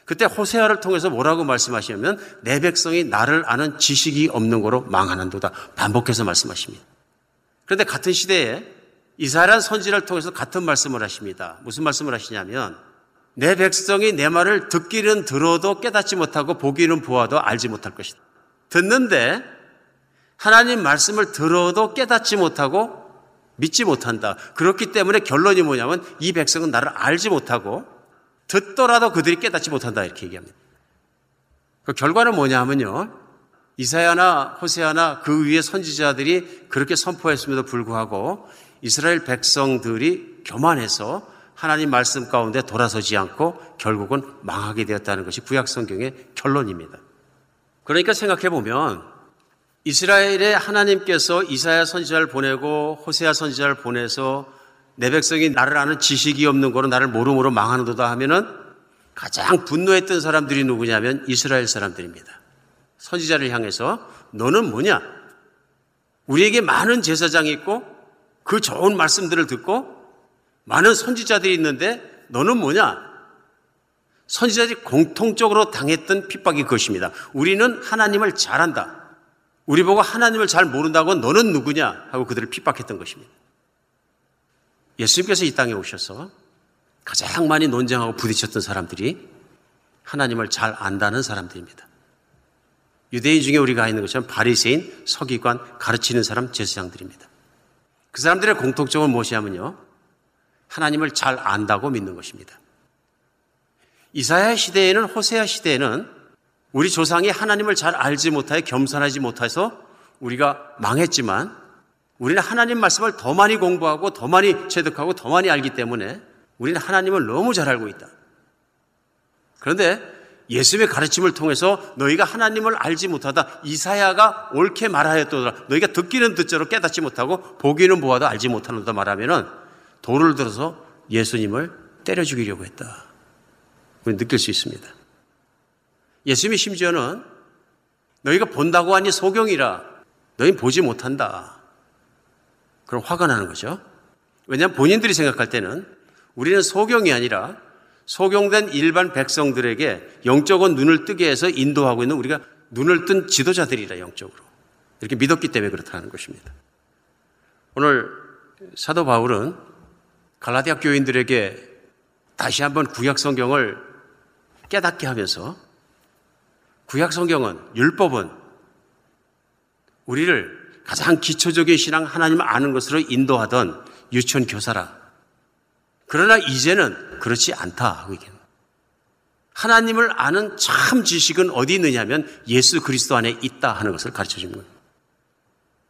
그때 호세아를 통해서 뭐라고 말씀하시냐면 내 백성이 나를 아는 지식이 없는 거로 망하는도다. 반복해서 말씀하십니다. 그런데 같은 시대에 이사야란 선지를 통해서 같은 말씀을 하십니다. 무슨 말씀을 하시냐면 내 백성이 내 말을 듣기는 들어도 깨닫지 못하고 보기는 보아도 알지 못할 것이다. 듣는데 하나님 말씀을 들어도 깨닫지 못하고 믿지 못한다. 그렇기 때문에 결론이 뭐냐면 이 백성은 나를 알지 못하고 듣더라도 그들이 깨닫지 못한다 이렇게 얘기합니다. 그 결과는 뭐냐 하면요. 이사야나 호세아나 그 위에 선지자들이 그렇게 선포했음에도 불구하고 이스라엘 백성들이 교만해서 하나님 말씀 가운데 돌아서지 않고 결국은 망하게 되었다는 것이 구약 성경의 결론입니다. 그러니까 생각해 보면 이스라엘의 하나님께서 이사야 선지자를 보내고 호세아 선지자를 보내서 내 백성이 나를 아는 지식이 없는 거로 나를 모름으로 망하는도다 하면은 가장 분노했던 사람들이 누구냐면 이스라엘 사람들입니다. 선지자를 향해서 너는 뭐냐? 우리에게 많은 제사장이 있고 그 좋은 말씀들을 듣고 많은 선지자들이 있는데 너는 뭐냐? 선지자들이 공통적으로 당했던 핍박이 그것입니다. 우리는 하나님을 잘한다. 우리 보고 하나님을 잘 모른다고 너는 누구냐? 하고 그들을 핍박했던 것입니다. 예수님께서 이 땅에 오셔서 가장 많이 논쟁하고 부딪혔던 사람들이 하나님을 잘 안다는 사람들입니다. 유대인 중에 우리가 있는 것처럼 바리새인, 서기관, 가르치는 사람, 제사장들입니다. 그 사람들의 공통점은 무엇이냐면요. 하나님을 잘 안다고 믿는 것입니다. 이사야 시대에는 호세아 시대에는 우리 조상이 하나님을 잘 알지 못하여 겸손하지 못해서 우리가 망했지만 우리는 하나님 말씀을 더 많이 공부하고 더 많이 체득하고 더 많이 알기 때문에 우리는 하나님을 너무 잘 알고 있다. 그런데 예수님의 가르침을 통해서 너희가 하나님을 알지 못하다 이사야가 옳게 말하였더라 너희가 듣기는 듣자로 깨닫지 못하고 보기는 보아도 알지 못하는다 말하면은 돌을 들어서 예수님을 때려 죽이려고 했다. 우리 느낄 수 있습니다. 예수님이 심지어는 너희가 본다고 하니 소경이라 너희 보지 못한다. 그럼 화가 나는 거죠. 왜냐하면 본인들이 생각할 때는 우리는 소경이 아니라 소경된 일반 백성들에게 영적인 눈을 뜨게 해서 인도하고 있는 우리가 눈을 뜬 지도자들이라 영적으로. 이렇게 믿었기 때문에 그렇다는 것입니다. 오늘 사도 바울은 갈라디아 교인들에게 다시 한번 구약 성경을 깨닫게 하면서 구약 성경은 율법은 우리를 가장 기초적인 신앙 하나님을 아는 것으로 인도하던 유치원 교사라. 그러나 이제는 그렇지 않다 하고 얘기합니다. 하나님을 아는 참 지식은 어디 있느냐면 예수 그리스도 안에 있다 하는 것을 가르쳐 주는 거예요.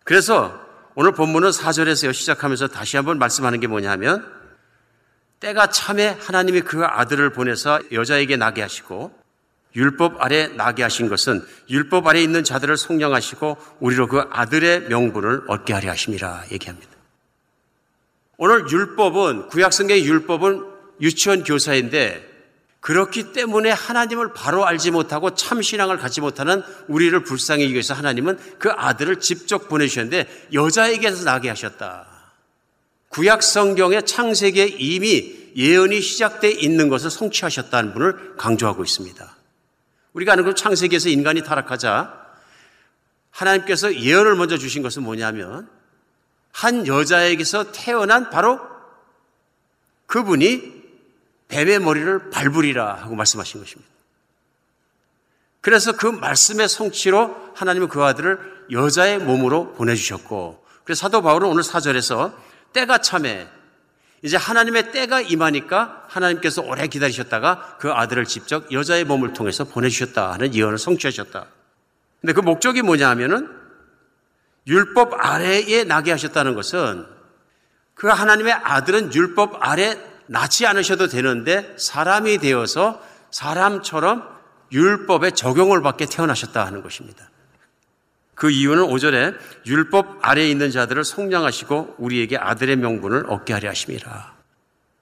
그래서 오늘 본문은 4절에서 시작하면서 다시 한번 말씀하는 게 뭐냐면 때가 참에 하나님이 그 아들을 보내서 여자에게 나게 하시고 율법 아래 나게 하신 것은 율법 아래 있는 자들을 속량하시고 우리로 그 아들의 명분을 얻게 하려 하심이라 얘기합니다. 오늘 율법은 구약성경의 율법은 유치원 교사인데 그렇기 때문에 하나님을 바로 알지 못하고 참 신앙을 갖지 못하는 우리를 불쌍히 위해서 하나님은 그 아들을 직접 보내주셨는데 여자에게서 나게 하셨다. 구약 성경의 창세기에 이미 예언이 시작돼 있는 것을 성취하셨다는 분을 강조하고 있습니다. 우리가 아는 그 창세기에서 인간이 타락하자 하나님께서 예언을 먼저 주신 것은 뭐냐면 한 여자에게서 태어난 바로 그분이 뱀의 머리를 밟으리라 하고 말씀하신 것입니다. 그래서 그 말씀의 성취로 하나님은 그 아들을 여자의 몸으로 보내주셨고, 그래서 사도 바울은 오늘 사절에서 때가 참에 이제 하나님의 때가 임하니까 하나님께서 오래 기다리셨다가 그 아들을 직접 여자의 몸을 통해서 보내주셨다 하는 예언을 성취하셨다. 근데 그 목적이 뭐냐 하면은 율법 아래에 나게 하셨다는 것은 그 하나님의 아들은 율법 아래 낳지 않으셔도 되는데 사람이 되어서 사람처럼 율법의 적용을 받게 태어나셨다 하는 것입니다. 그 이유는 5절에 율법 아래에 있는 자들을 속량하시고 우리에게 아들의 명분을 얻게 하려 하심이라.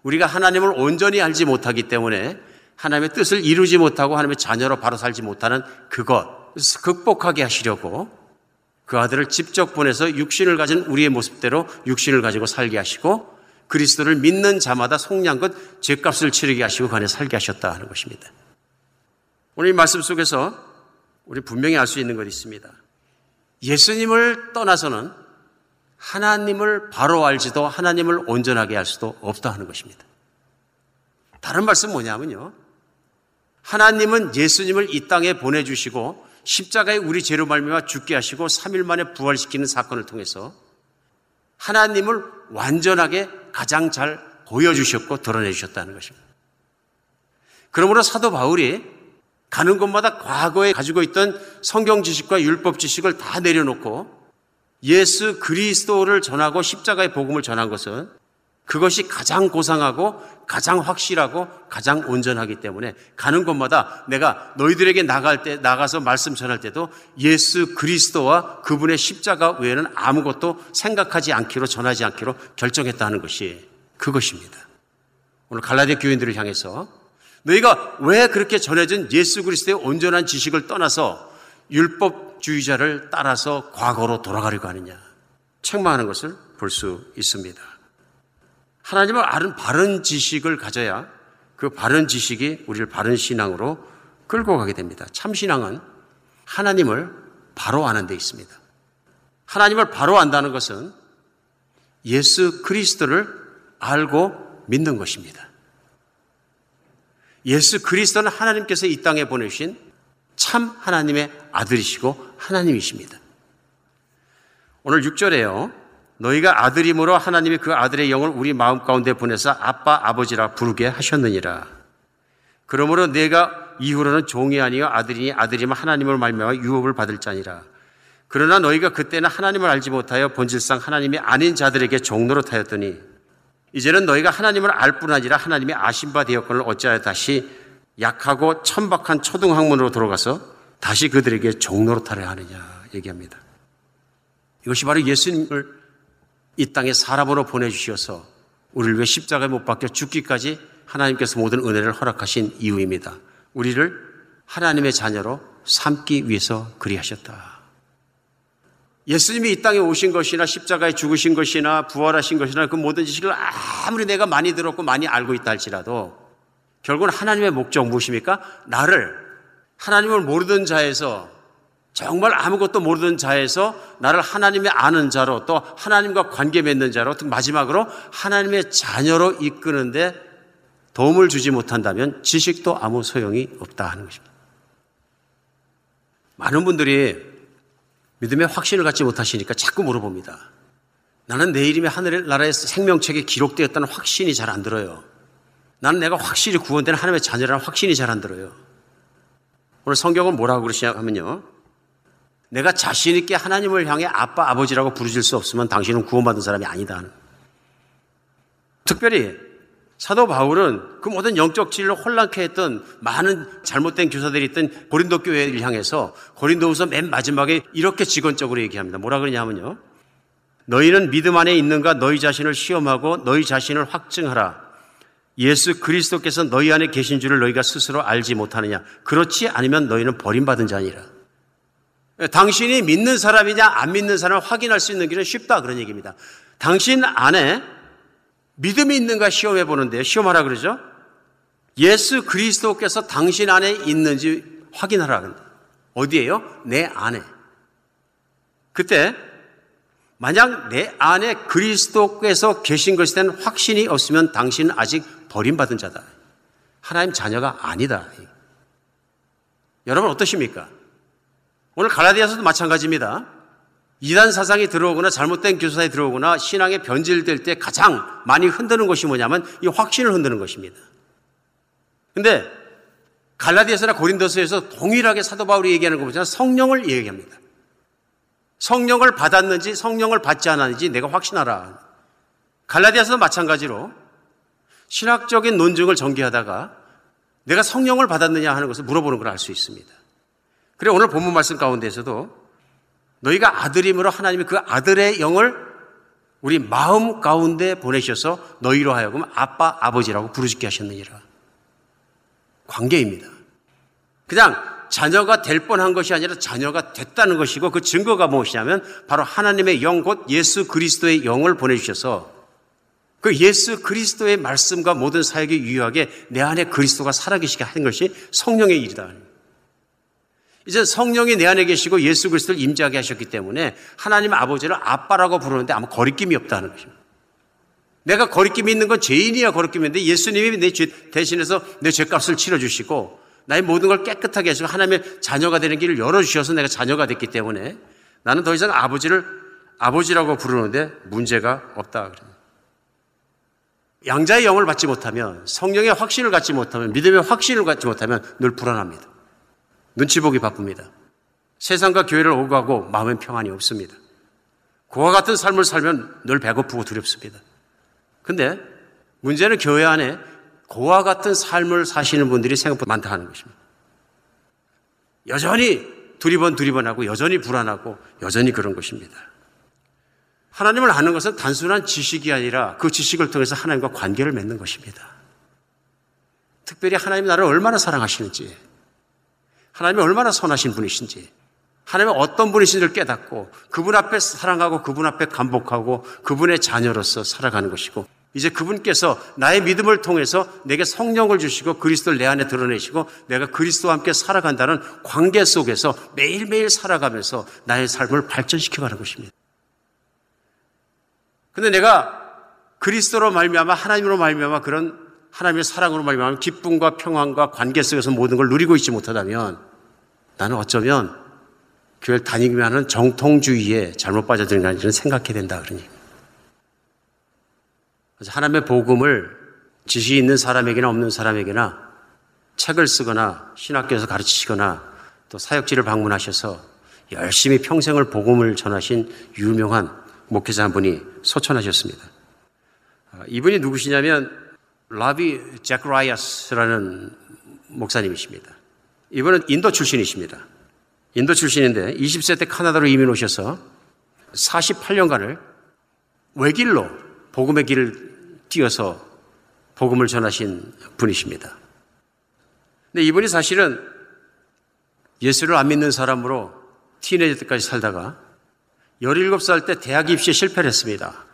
우리가 하나님을 온전히 알지 못하기 때문에 하나님의 뜻을 이루지 못하고 하나님의 자녀로 바로 살지 못하는 그것, 극복하게 하시려고 그 아들을 직접 보내서 육신을 가진 우리의 모습대로 육신을 가지고 살게 하시고 그리스도를 믿는 자마다 속량껏 죄값을 치르게 하시고 그 안에 살게 하셨다 하는 것입니다. 오늘 이 말씀 속에서 우리 분명히 알 수 있는 것이 있습니다. 예수님을 떠나서는 하나님을 바로 알지도 하나님을 온전하게 할 수도 없다 하는 것입니다. 다른 말씀 뭐냐면요. 하나님은 예수님을 이 땅에 보내주시고 십자가에 우리 죄로 말미암아 죽게 하시고 3일 만에 부활시키는 사건을 통해서 하나님을 완전하게 가장 잘 보여주셨고 드러내주셨다는 것입니다. 그러므로 사도 바울이 가는 곳마다 과거에 가지고 있던 성경 지식과 율법 지식을 다 내려놓고 예수 그리스도를 전하고 십자가의 복음을 전한 것은 그것이 가장 고상하고 가장 확실하고 가장 온전하기 때문에 가는 곳마다 내가 너희들에게 나갈 때 나가서 말씀 전할 때도 예수 그리스도와 그분의 십자가 외에는 아무것도 생각하지 않기로 전하지 않기로 결정했다는 것이 그것입니다. 오늘 갈라디아 교인들을 향해서 너희가 왜 그렇게 전해진 예수 그리스도의 온전한 지식을 떠나서 율법주의자를 따라서 과거로 돌아가려고 하느냐? 책망하는 것을 볼 수 있습니다. 하나님을 아는 바른 지식을 가져야 그 바른 지식이 우리를 바른 신앙으로 끌고 가게 됩니다. 참 신앙은 하나님을 바로 아는 데 있습니다. 하나님을 바로 안다는 것은 예수 그리스도를 알고 믿는 것입니다. 예수 그리스도는 하나님께서 이 땅에 보내신 참 하나님의 아들이시고 하나님이십니다. 오늘 6절에요. 너희가 아들이므로 하나님이 그 아들의 영을 우리 마음 가운데 보내서 아빠 아버지라 부르게 하셨느니라. 그러므로 내가 이후로는 종이 아니요 아들이니 아들이면 하나님을 말미암아 유업을 받을 자니라. 그러나 너희가 그때는 하나님을 알지 못하여 본질상 하나님이 아닌 자들에게 종로로 타였더니 이제는 너희가 하나님을 알 뿐 아니라 하나님의 아신 바 되었건을 어찌하여 다시 약하고 천박한 초등학문으로 들어가서 다시 그들에게 종로로 타려 하느냐 얘기합니다. 이것이 바로 예수님을 이 땅에 사람으로 보내주셔서 우리를 왜 십자가에 못 박혀 죽기까지 하나님께서 모든 은혜를 허락하신 이유입니다. 우리를 하나님의 자녀로 삼기 위해서 그리하셨다. 예수님이 이 땅에 오신 것이나 십자가에 죽으신 것이나 부활하신 것이나 그 모든 지식을 아무리 내가 많이 들었고 많이 알고 있다 할지라도 결국은 하나님의 목적 무엇입니까? 나를 하나님을 모르던 자에서 정말 아무것도 모르던 자에서 나를 하나님의 아는 자로 또 하나님과 관계 맺는 자로 또 마지막으로 하나님의 자녀로 이끄는데 도움을 주지 못한다면 지식도 아무 소용이 없다 하는 것입니다. 많은 분들이 믿음의 확신을 갖지 못하시니까 자꾸 물어봅니다. 나는 내일이면 하늘 나라의 생명책에 기록되었다는 확신이 잘 안 들어요. 나는 내가 확실히 구원된 하나님의 자녀라는 확신이 잘 안 들어요. 오늘 성경은 뭐라고 그러시냐면요. 내가 자신 있게 하나님을 향해 아빠, 아버지라고 부르질 수 없으면 당신은 구원받은 사람이 아니다. 특별히 사도 바울은 그 모든 영적 진리를 혼란케 했던 많은 잘못된 교사들이 있던 고린도 교회를 향해서 고린도후서 맨 마지막에 이렇게 직원적으로 얘기합니다. 뭐라 그러냐면요. 너희는 믿음 안에 있는가 너희 자신을 시험하고 너희 자신을 확증하라. 예수 그리스도께서 너희 안에 계신 줄을 너희가 스스로 알지 못하느냐. 그렇지 않으면 너희는 버림받은 자니라. 당신이 믿는 사람이냐 안 믿는 사람을 확인할 수 있는 길은 쉽다 그런 얘기입니다. 당신 안에 믿음이 있는가 시험해 보는데 시험하라 그러죠. 예수 그리스도께서 당신 안에 있는지 확인하라 그런다. 어디에요? 내 안에. 그때 만약 내 안에 그리스도께서 계신 것에 대한 확신이 없으면 당신은 아직 버림받은 자다. 하나님 자녀가 아니다. 여러분 어떠십니까? 오늘 갈라디아서도 마찬가지입니다. 이단 사상이 들어오거나 잘못된 교사에 들어오거나 신앙에 변질될 때 가장 많이 흔드는 것이 뭐냐면 이 확신을 흔드는 것입니다. 근데 갈라디아서나 고린도서에서 동일하게 사도 바울이 얘기하는 거 보잖아요. 성령을 얘기합니다. 성령을 받았는지 성령을 받지 않았는지 내가 확신하라. 갈라디아서도 마찬가지로 신학적인 논증을 전개하다가 내가 성령을 받았느냐 하는 것을 물어보는 걸 알 수 있습니다. 그래 오늘 본문 말씀 가운데서도 너희가 아들임으로 하나님이 그 아들의 영을 우리 마음 가운데 보내셔서 너희로 하여금 아빠 아버지라고 부르짖게 하셨느니라. 관계입니다. 그냥 자녀가 될 뻔한 것이 아니라 자녀가 됐다는 것이고 그 증거가 무엇이냐면 바로 하나님의 영 곧 예수 그리스도의 영을 보내주셔서 그 예수 그리스도의 말씀과 모든 사역이 유효하게 내 안에 그리스도가 살아계시게 하는 것이 성령의 일이다. 이제 성령이 내 안에 계시고 예수 그리스도를 임재하게 하셨기 때문에 하나님 아버지를 아빠라고 부르는데 아무 거리낌이 없다는 것입니다. 내가 거리낌이 있는 건 죄인이야 거리낌이 있는데 예수님이 내 죄 대신해서 내 죄값을 치러주시고 나의 모든 걸 깨끗하게 하시고 하나님의 자녀가 되는 길을 열어주셔서 내가 자녀가 됐기 때문에 나는 더 이상 아버지를 아버지라고 부르는데 문제가 없다. 양자의 영을 받지 못하면 성령의 확신을 갖지 못하면 믿음의 확신을 갖지 못하면 늘 불안합니다. 눈치 보기 바쁩니다. 세상과 교회를 오가고 마음엔 평안이 없습니다. 그와 같은 삶을 살면 늘 배고프고 두렵습니다. 근데 문제는 교회 안에 그와 같은 삶을 사시는 분들이 생각보다 많다 하는 것입니다. 여전히 두리번 두리번하고 여전히 불안하고 여전히 그런 것입니다. 하나님을 아는 것은 단순한 지식이 아니라 그 지식을 통해서 하나님과 관계를 맺는 것입니다. 특별히 하나님 나를 얼마나 사랑하시는지, 하나님이 얼마나 선하신 분이신지, 하나님은 어떤 분이신지를 깨닫고 그분 앞에 사랑하고 그분 앞에 감복하고 그분의 자녀로서 살아가는 것이고 이제 그분께서 나의 믿음을 통해서 내게 성령을 주시고 그리스도를 내 안에 드러내시고 내가 그리스도와 함께 살아간다는 관계 속에서 매일매일 살아가면서 나의 삶을 발전시켜 가는 것입니다. 근데 내가 그리스도로 말미암아 하나님으로 말미암아 그런 하나님의 사랑으로 말미암아 기쁨과 평안과 관계 속에서 모든 걸 누리고 있지 못하다면 나는 어쩌면 교회를 다니기만 하는 정통주의에 잘못 빠져드는 거 아닌지는 생각해야 된다 그러니. 그래서 하나님의 복음을 지식이 있는 사람에게나 없는 사람에게나 책을 쓰거나 신학교에서 가르치시거나 또 사역지를 방문하셔서 열심히 평생을 복음을 전하신 유명한 목회자 한 분이 소천하셨습니다. 아, 이분이 누구시냐면 라비 제크라이아스라는 목사님이십니다. 이분은 인도 출신이십니다. 인도 출신인데 20세 때 카나다로 이민 오셔서 48년간을 외길로 복음의 길을 뛰어서 복음을 전하신 분이십니다. 근데 이분이 사실은 예수를 안 믿는 사람으로 티네이저 때까지 살다가 17살 때 대학 입시에 실패를 했습니다.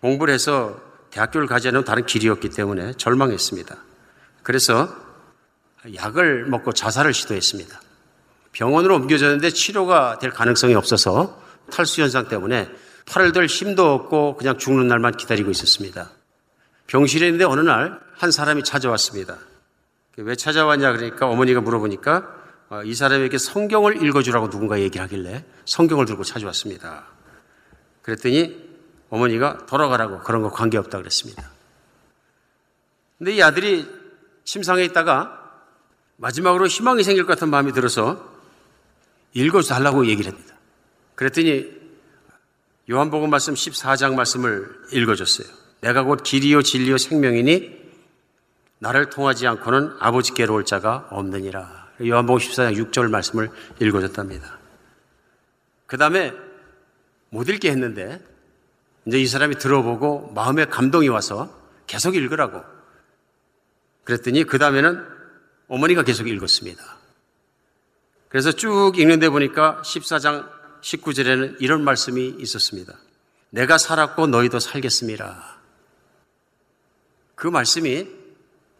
공부를 해서 대학교를 가지 않으면 다른 길이었기 때문에 절망했습니다. 그래서 약을 먹고 자살을 시도했습니다. 병원으로 옮겨졌는데 치료가 될 가능성이 없어서 탈수 현상 때문에 팔을 들 힘도 없고 그냥 죽는 날만 기다리고 있었습니다. 병실에 있는데 어느 날 한 사람이 찾아왔습니다. 왜 찾아왔냐 그러니까 어머니가 물어보니까 어, 이 사람에게 성경을 읽어주라고 누군가 얘기하길래 성경을 들고 찾아왔습니다. 그랬더니 어머니가 돌아가라고 그런 거 관계없다 그랬습니다. 근데 이 아들이 침상에 있다가 마지막으로 희망이 생길 것 같은 마음이 들어서 읽어달라고 얘기를 합니다. 그랬더니 요한복음 말씀 14장 말씀을 읽어줬어요. 내가 곧 길이요 진리요 생명이니 나를 통하지 않고는 아버지께로 올 자가 없느니라. 요한복음 14장 6절 말씀을 읽어줬답니다. 그 다음에 못 읽게 했는데 이제 이 사람이 들어보고 마음에 감동이 와서 계속 읽으라고. 그랬더니 그 다음에는 어머니가 계속 읽었습니다. 그래서 쭉 읽는데 보니까 14장 19절에는 이런 말씀이 있었습니다. 내가 살았고 너희도 살겠습니다. 그 말씀이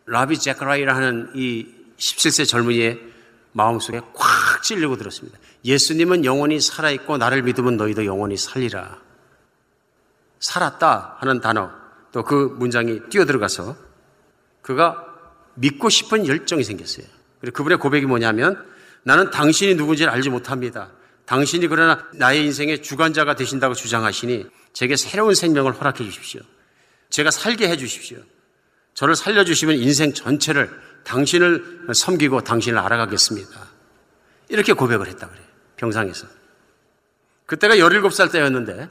라비 제카라이라 하는 이 17세 젊은이의 마음속에 꽉 찔리고 들었습니다. 예수님은 영원히 살아있고 나를 믿으면 너희도 영원히 살리라. 살았다 하는 단어 또 그 문장이 뛰어들어가서 그가 믿고 싶은 열정이 생겼어요. 그리고 그분의 고백이 뭐냐면 나는 당신이 누군지를 알지 못합니다. 당신이 그러나 나의 인생의 주관자가 되신다고 주장하시니 제게 새로운 생명을 허락해 주십시오. 제가 살게 해 주십시오. 저를 살려주시면 인생 전체를 당신을 섬기고 당신을 알아가겠습니다. 이렇게 고백을 했다 그래요. 병상에서. 그때가 17살 때였는데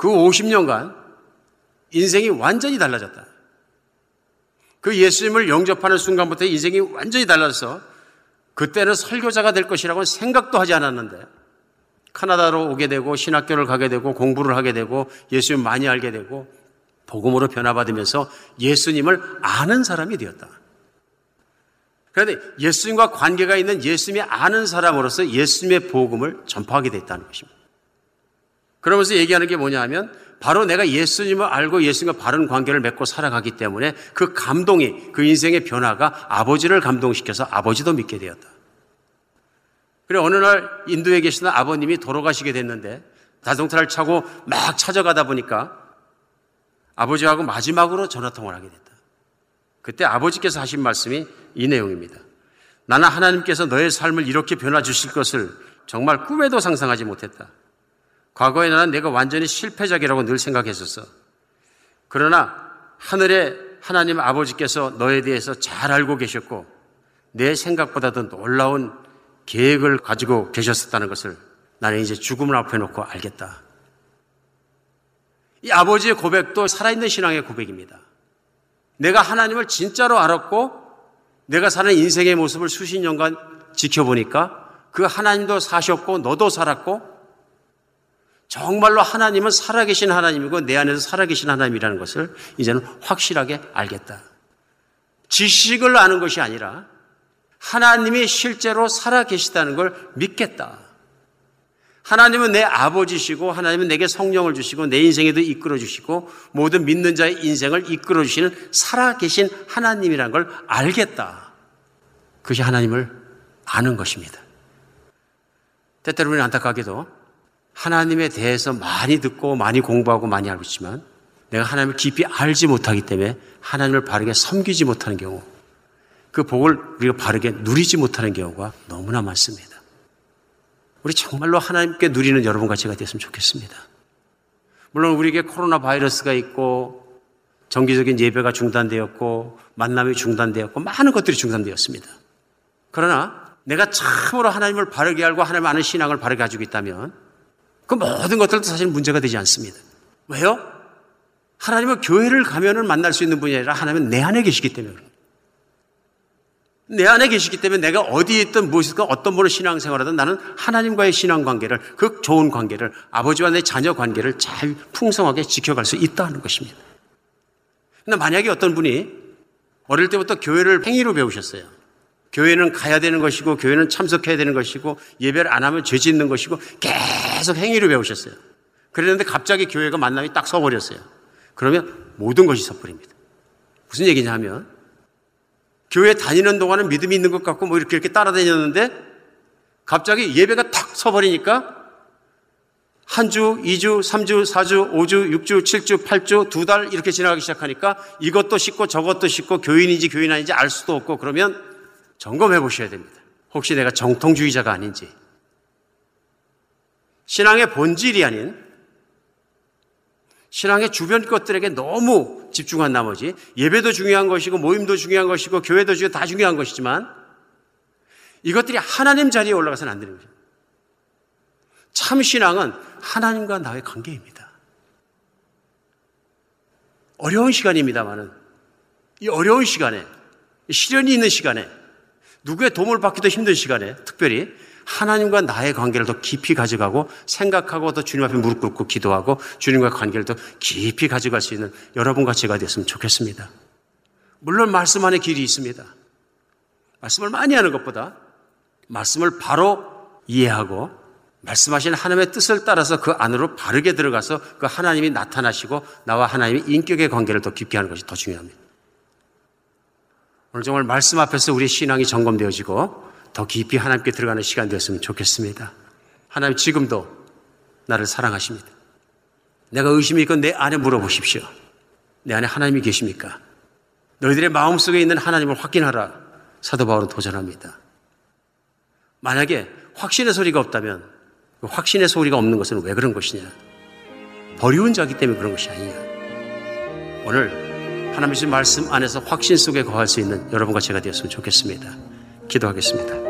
그 50년간 인생이 완전히 달라졌다. 그 예수님을 영접하는 순간부터 인생이 완전히 달라서 그때는 설교자가 될 것이라고 생각도 하지 않았는데 카나다로 오게 되고 신학교를 가게 되고 공부를 하게 되고 예수님 많이 알게 되고 복음으로 변화받으면서 예수님을 아는 사람이 되었다. 그런데 예수님과 관계가 있는 예수님이 아는 사람으로서 예수님의 복음을 전파하게 됐다는 것입니다. 그러면서 얘기하는 게 뭐냐 하면 바로 내가 예수님을 알고 예수님과 바른 관계를 맺고 살아가기 때문에 그 감동이 그 인생의 변화가 아버지를 감동시켜서 아버지도 믿게 되었다. 그래 어느 날 인도에 계시는 아버님이 돌아가시게 됐는데 자동차를 차고 막 찾아가다 보니까 아버지하고 마지막으로 전화 통화를 하게 됐다. 그때 아버지께서 하신 말씀이 이 내용입니다. 나는 하나님께서 너의 삶을 이렇게 변화 주실 것을 정말 꿈에도 상상하지 못했다. 과거에 나는 내가 완전히 실패작이라고 늘 생각했었어. 그러나 하늘의 하나님 아버지께서 너에 대해서 잘 알고 계셨고 내 생각보다도 놀라운 계획을 가지고 계셨었다는 것을 나는 이제 죽음을 앞에 놓고 알겠다. 이 아버지의 고백도 살아있는 신앙의 고백입니다. 내가 하나님을 진짜로 알았고 내가 사는 인생의 모습을 수십 년간 지켜보니까 그 하나님도 사셨고 너도 살았고 정말로 하나님은 살아계신 하나님이고 내 안에서 살아계신 하나님이라는 것을 이제는 확실하게 알겠다. 지식을 아는 것이 아니라 하나님이 실제로 살아계시다는 걸 믿겠다. 하나님은 내 아버지시고 하나님은 내게 성령을 주시고 내 인생에도 이끌어 주시고 모든 믿는 자의 인생을 이끌어 주시는 살아계신 하나님이라는 걸 알겠다. 그것이 하나님을 아는 것입니다. 때때로 우리는 안타깝게도 하나님에 대해서 많이 듣고 많이 공부하고 많이 알고 있지만 내가 하나님을 깊이 알지 못하기 때문에 하나님을 바르게 섬기지 못하는 경우 그 복을 우리가 바르게 누리지 못하는 경우가 너무나 많습니다. 우리 정말로 하나님께 누리는 여러분과 제가 됐으면 좋겠습니다. 물론 우리에게 코로나 바이러스가 있고 정기적인 예배가 중단되었고 만남이 중단되었고 많은 것들이 중단되었습니다. 그러나 내가 참으로 하나님을 바르게 알고 하나님 아는 신앙을 바르게 가지고 있다면 그 모든 것들도 사실 문제가 되지 않습니다. 왜요? 하나님은 교회를 가면은 만날 수 있는 분이 아니라 하나님은 내 안에 계시기 때문에 내 안에 계시기 때문에 내가 어디에 있든 무엇이든 어떤 분을 신앙생활하든 나는 하나님과의 신앙 관계를 그 좋은 관계를 아버지와 내 자녀 관계를 잘 풍성하게 지켜갈 수 있다는 것입니다. 근데 만약에 어떤 분이 어릴 때부터 교회를 행위로 배우셨어요. 교회는 가야 되는 것이고 교회는 참석해야 되는 것이고 예배를 안 하면 죄 짓는 것이고 계속 행위를 배우셨어요. 그랬는데 갑자기 교회가 만남이 딱 서버렸어요. 그러면 모든 것이 서버립니다. 무슨 얘기냐 하면 교회 다니는 동안은 믿음이 있는 것 같고 뭐 이렇게 이렇게 따라다녔는데 갑자기 예배가 탁 서버리니까 한 주, 2주, 3주, 4주, 5주, 6주, 7주, 8주, 두 달 이렇게 지나가기 시작하니까 이것도 씻고 저것도 씻고 교인인지 교인 아닌지 알 수도 없고 그러면 점검해 보셔야 됩니다. 혹시 내가 정통주의자가 아닌지. 신앙의 본질이 아닌 신앙의 주변 것들에게 너무 집중한 나머지 예배도 중요한 것이고 모임도 중요한 것이고 교회도 중요 다 중요한 것이지만 이것들이 하나님 자리에 올라가서는 안 되는 거죠. 참 신앙은 하나님과 나의 관계입니다. 어려운 시간입니다만은 이 어려운 시간에, 시련이 있는 시간에, 누구의 도움을 받기도 힘든 시간에 특별히 하나님과 나의 관계를 더 깊이 가져가고 생각하고 더 주님 앞에 무릎 꿇고 기도하고 주님과의 관계를 더 깊이 가져갈 수 있는 여러분과 제가 됐으면 좋겠습니다. 물론 말씀 안에 길이 있습니다. 말씀을 많이 하는 것보다 말씀을 바로 이해하고 말씀하신 하나님의 뜻을 따라서 그 안으로 바르게 들어가서 그 하나님이 나타나시고 나와 하나님의 인격의 관계를 더 깊게 하는 것이 더 중요합니다. 오늘 정말 말씀 앞에서 우리 신앙이 점검되어지고 더 깊이 하나님께 들어가는 시간 되었으면 좋겠습니다. 하나님 지금도 나를 사랑하십니다. 내가 의심이 있건 내 안에 물어보십시오. 내 안에 하나님이 계십니까? 너희들의 마음속에 있는 하나님을 확인하라. 사도 바울은 도전합니다. 만약에 확신의 소리가 없다면 그 확신의 소리가 없는 것은 왜 그런 것이냐? 버리운 자기 때문에 그런 것이 아니냐? 오늘 하나님의 말씀 안에서 확신 속에 거할 수 있는 여러분과 제가 되었으면 좋겠습니다. 기도하겠습니다.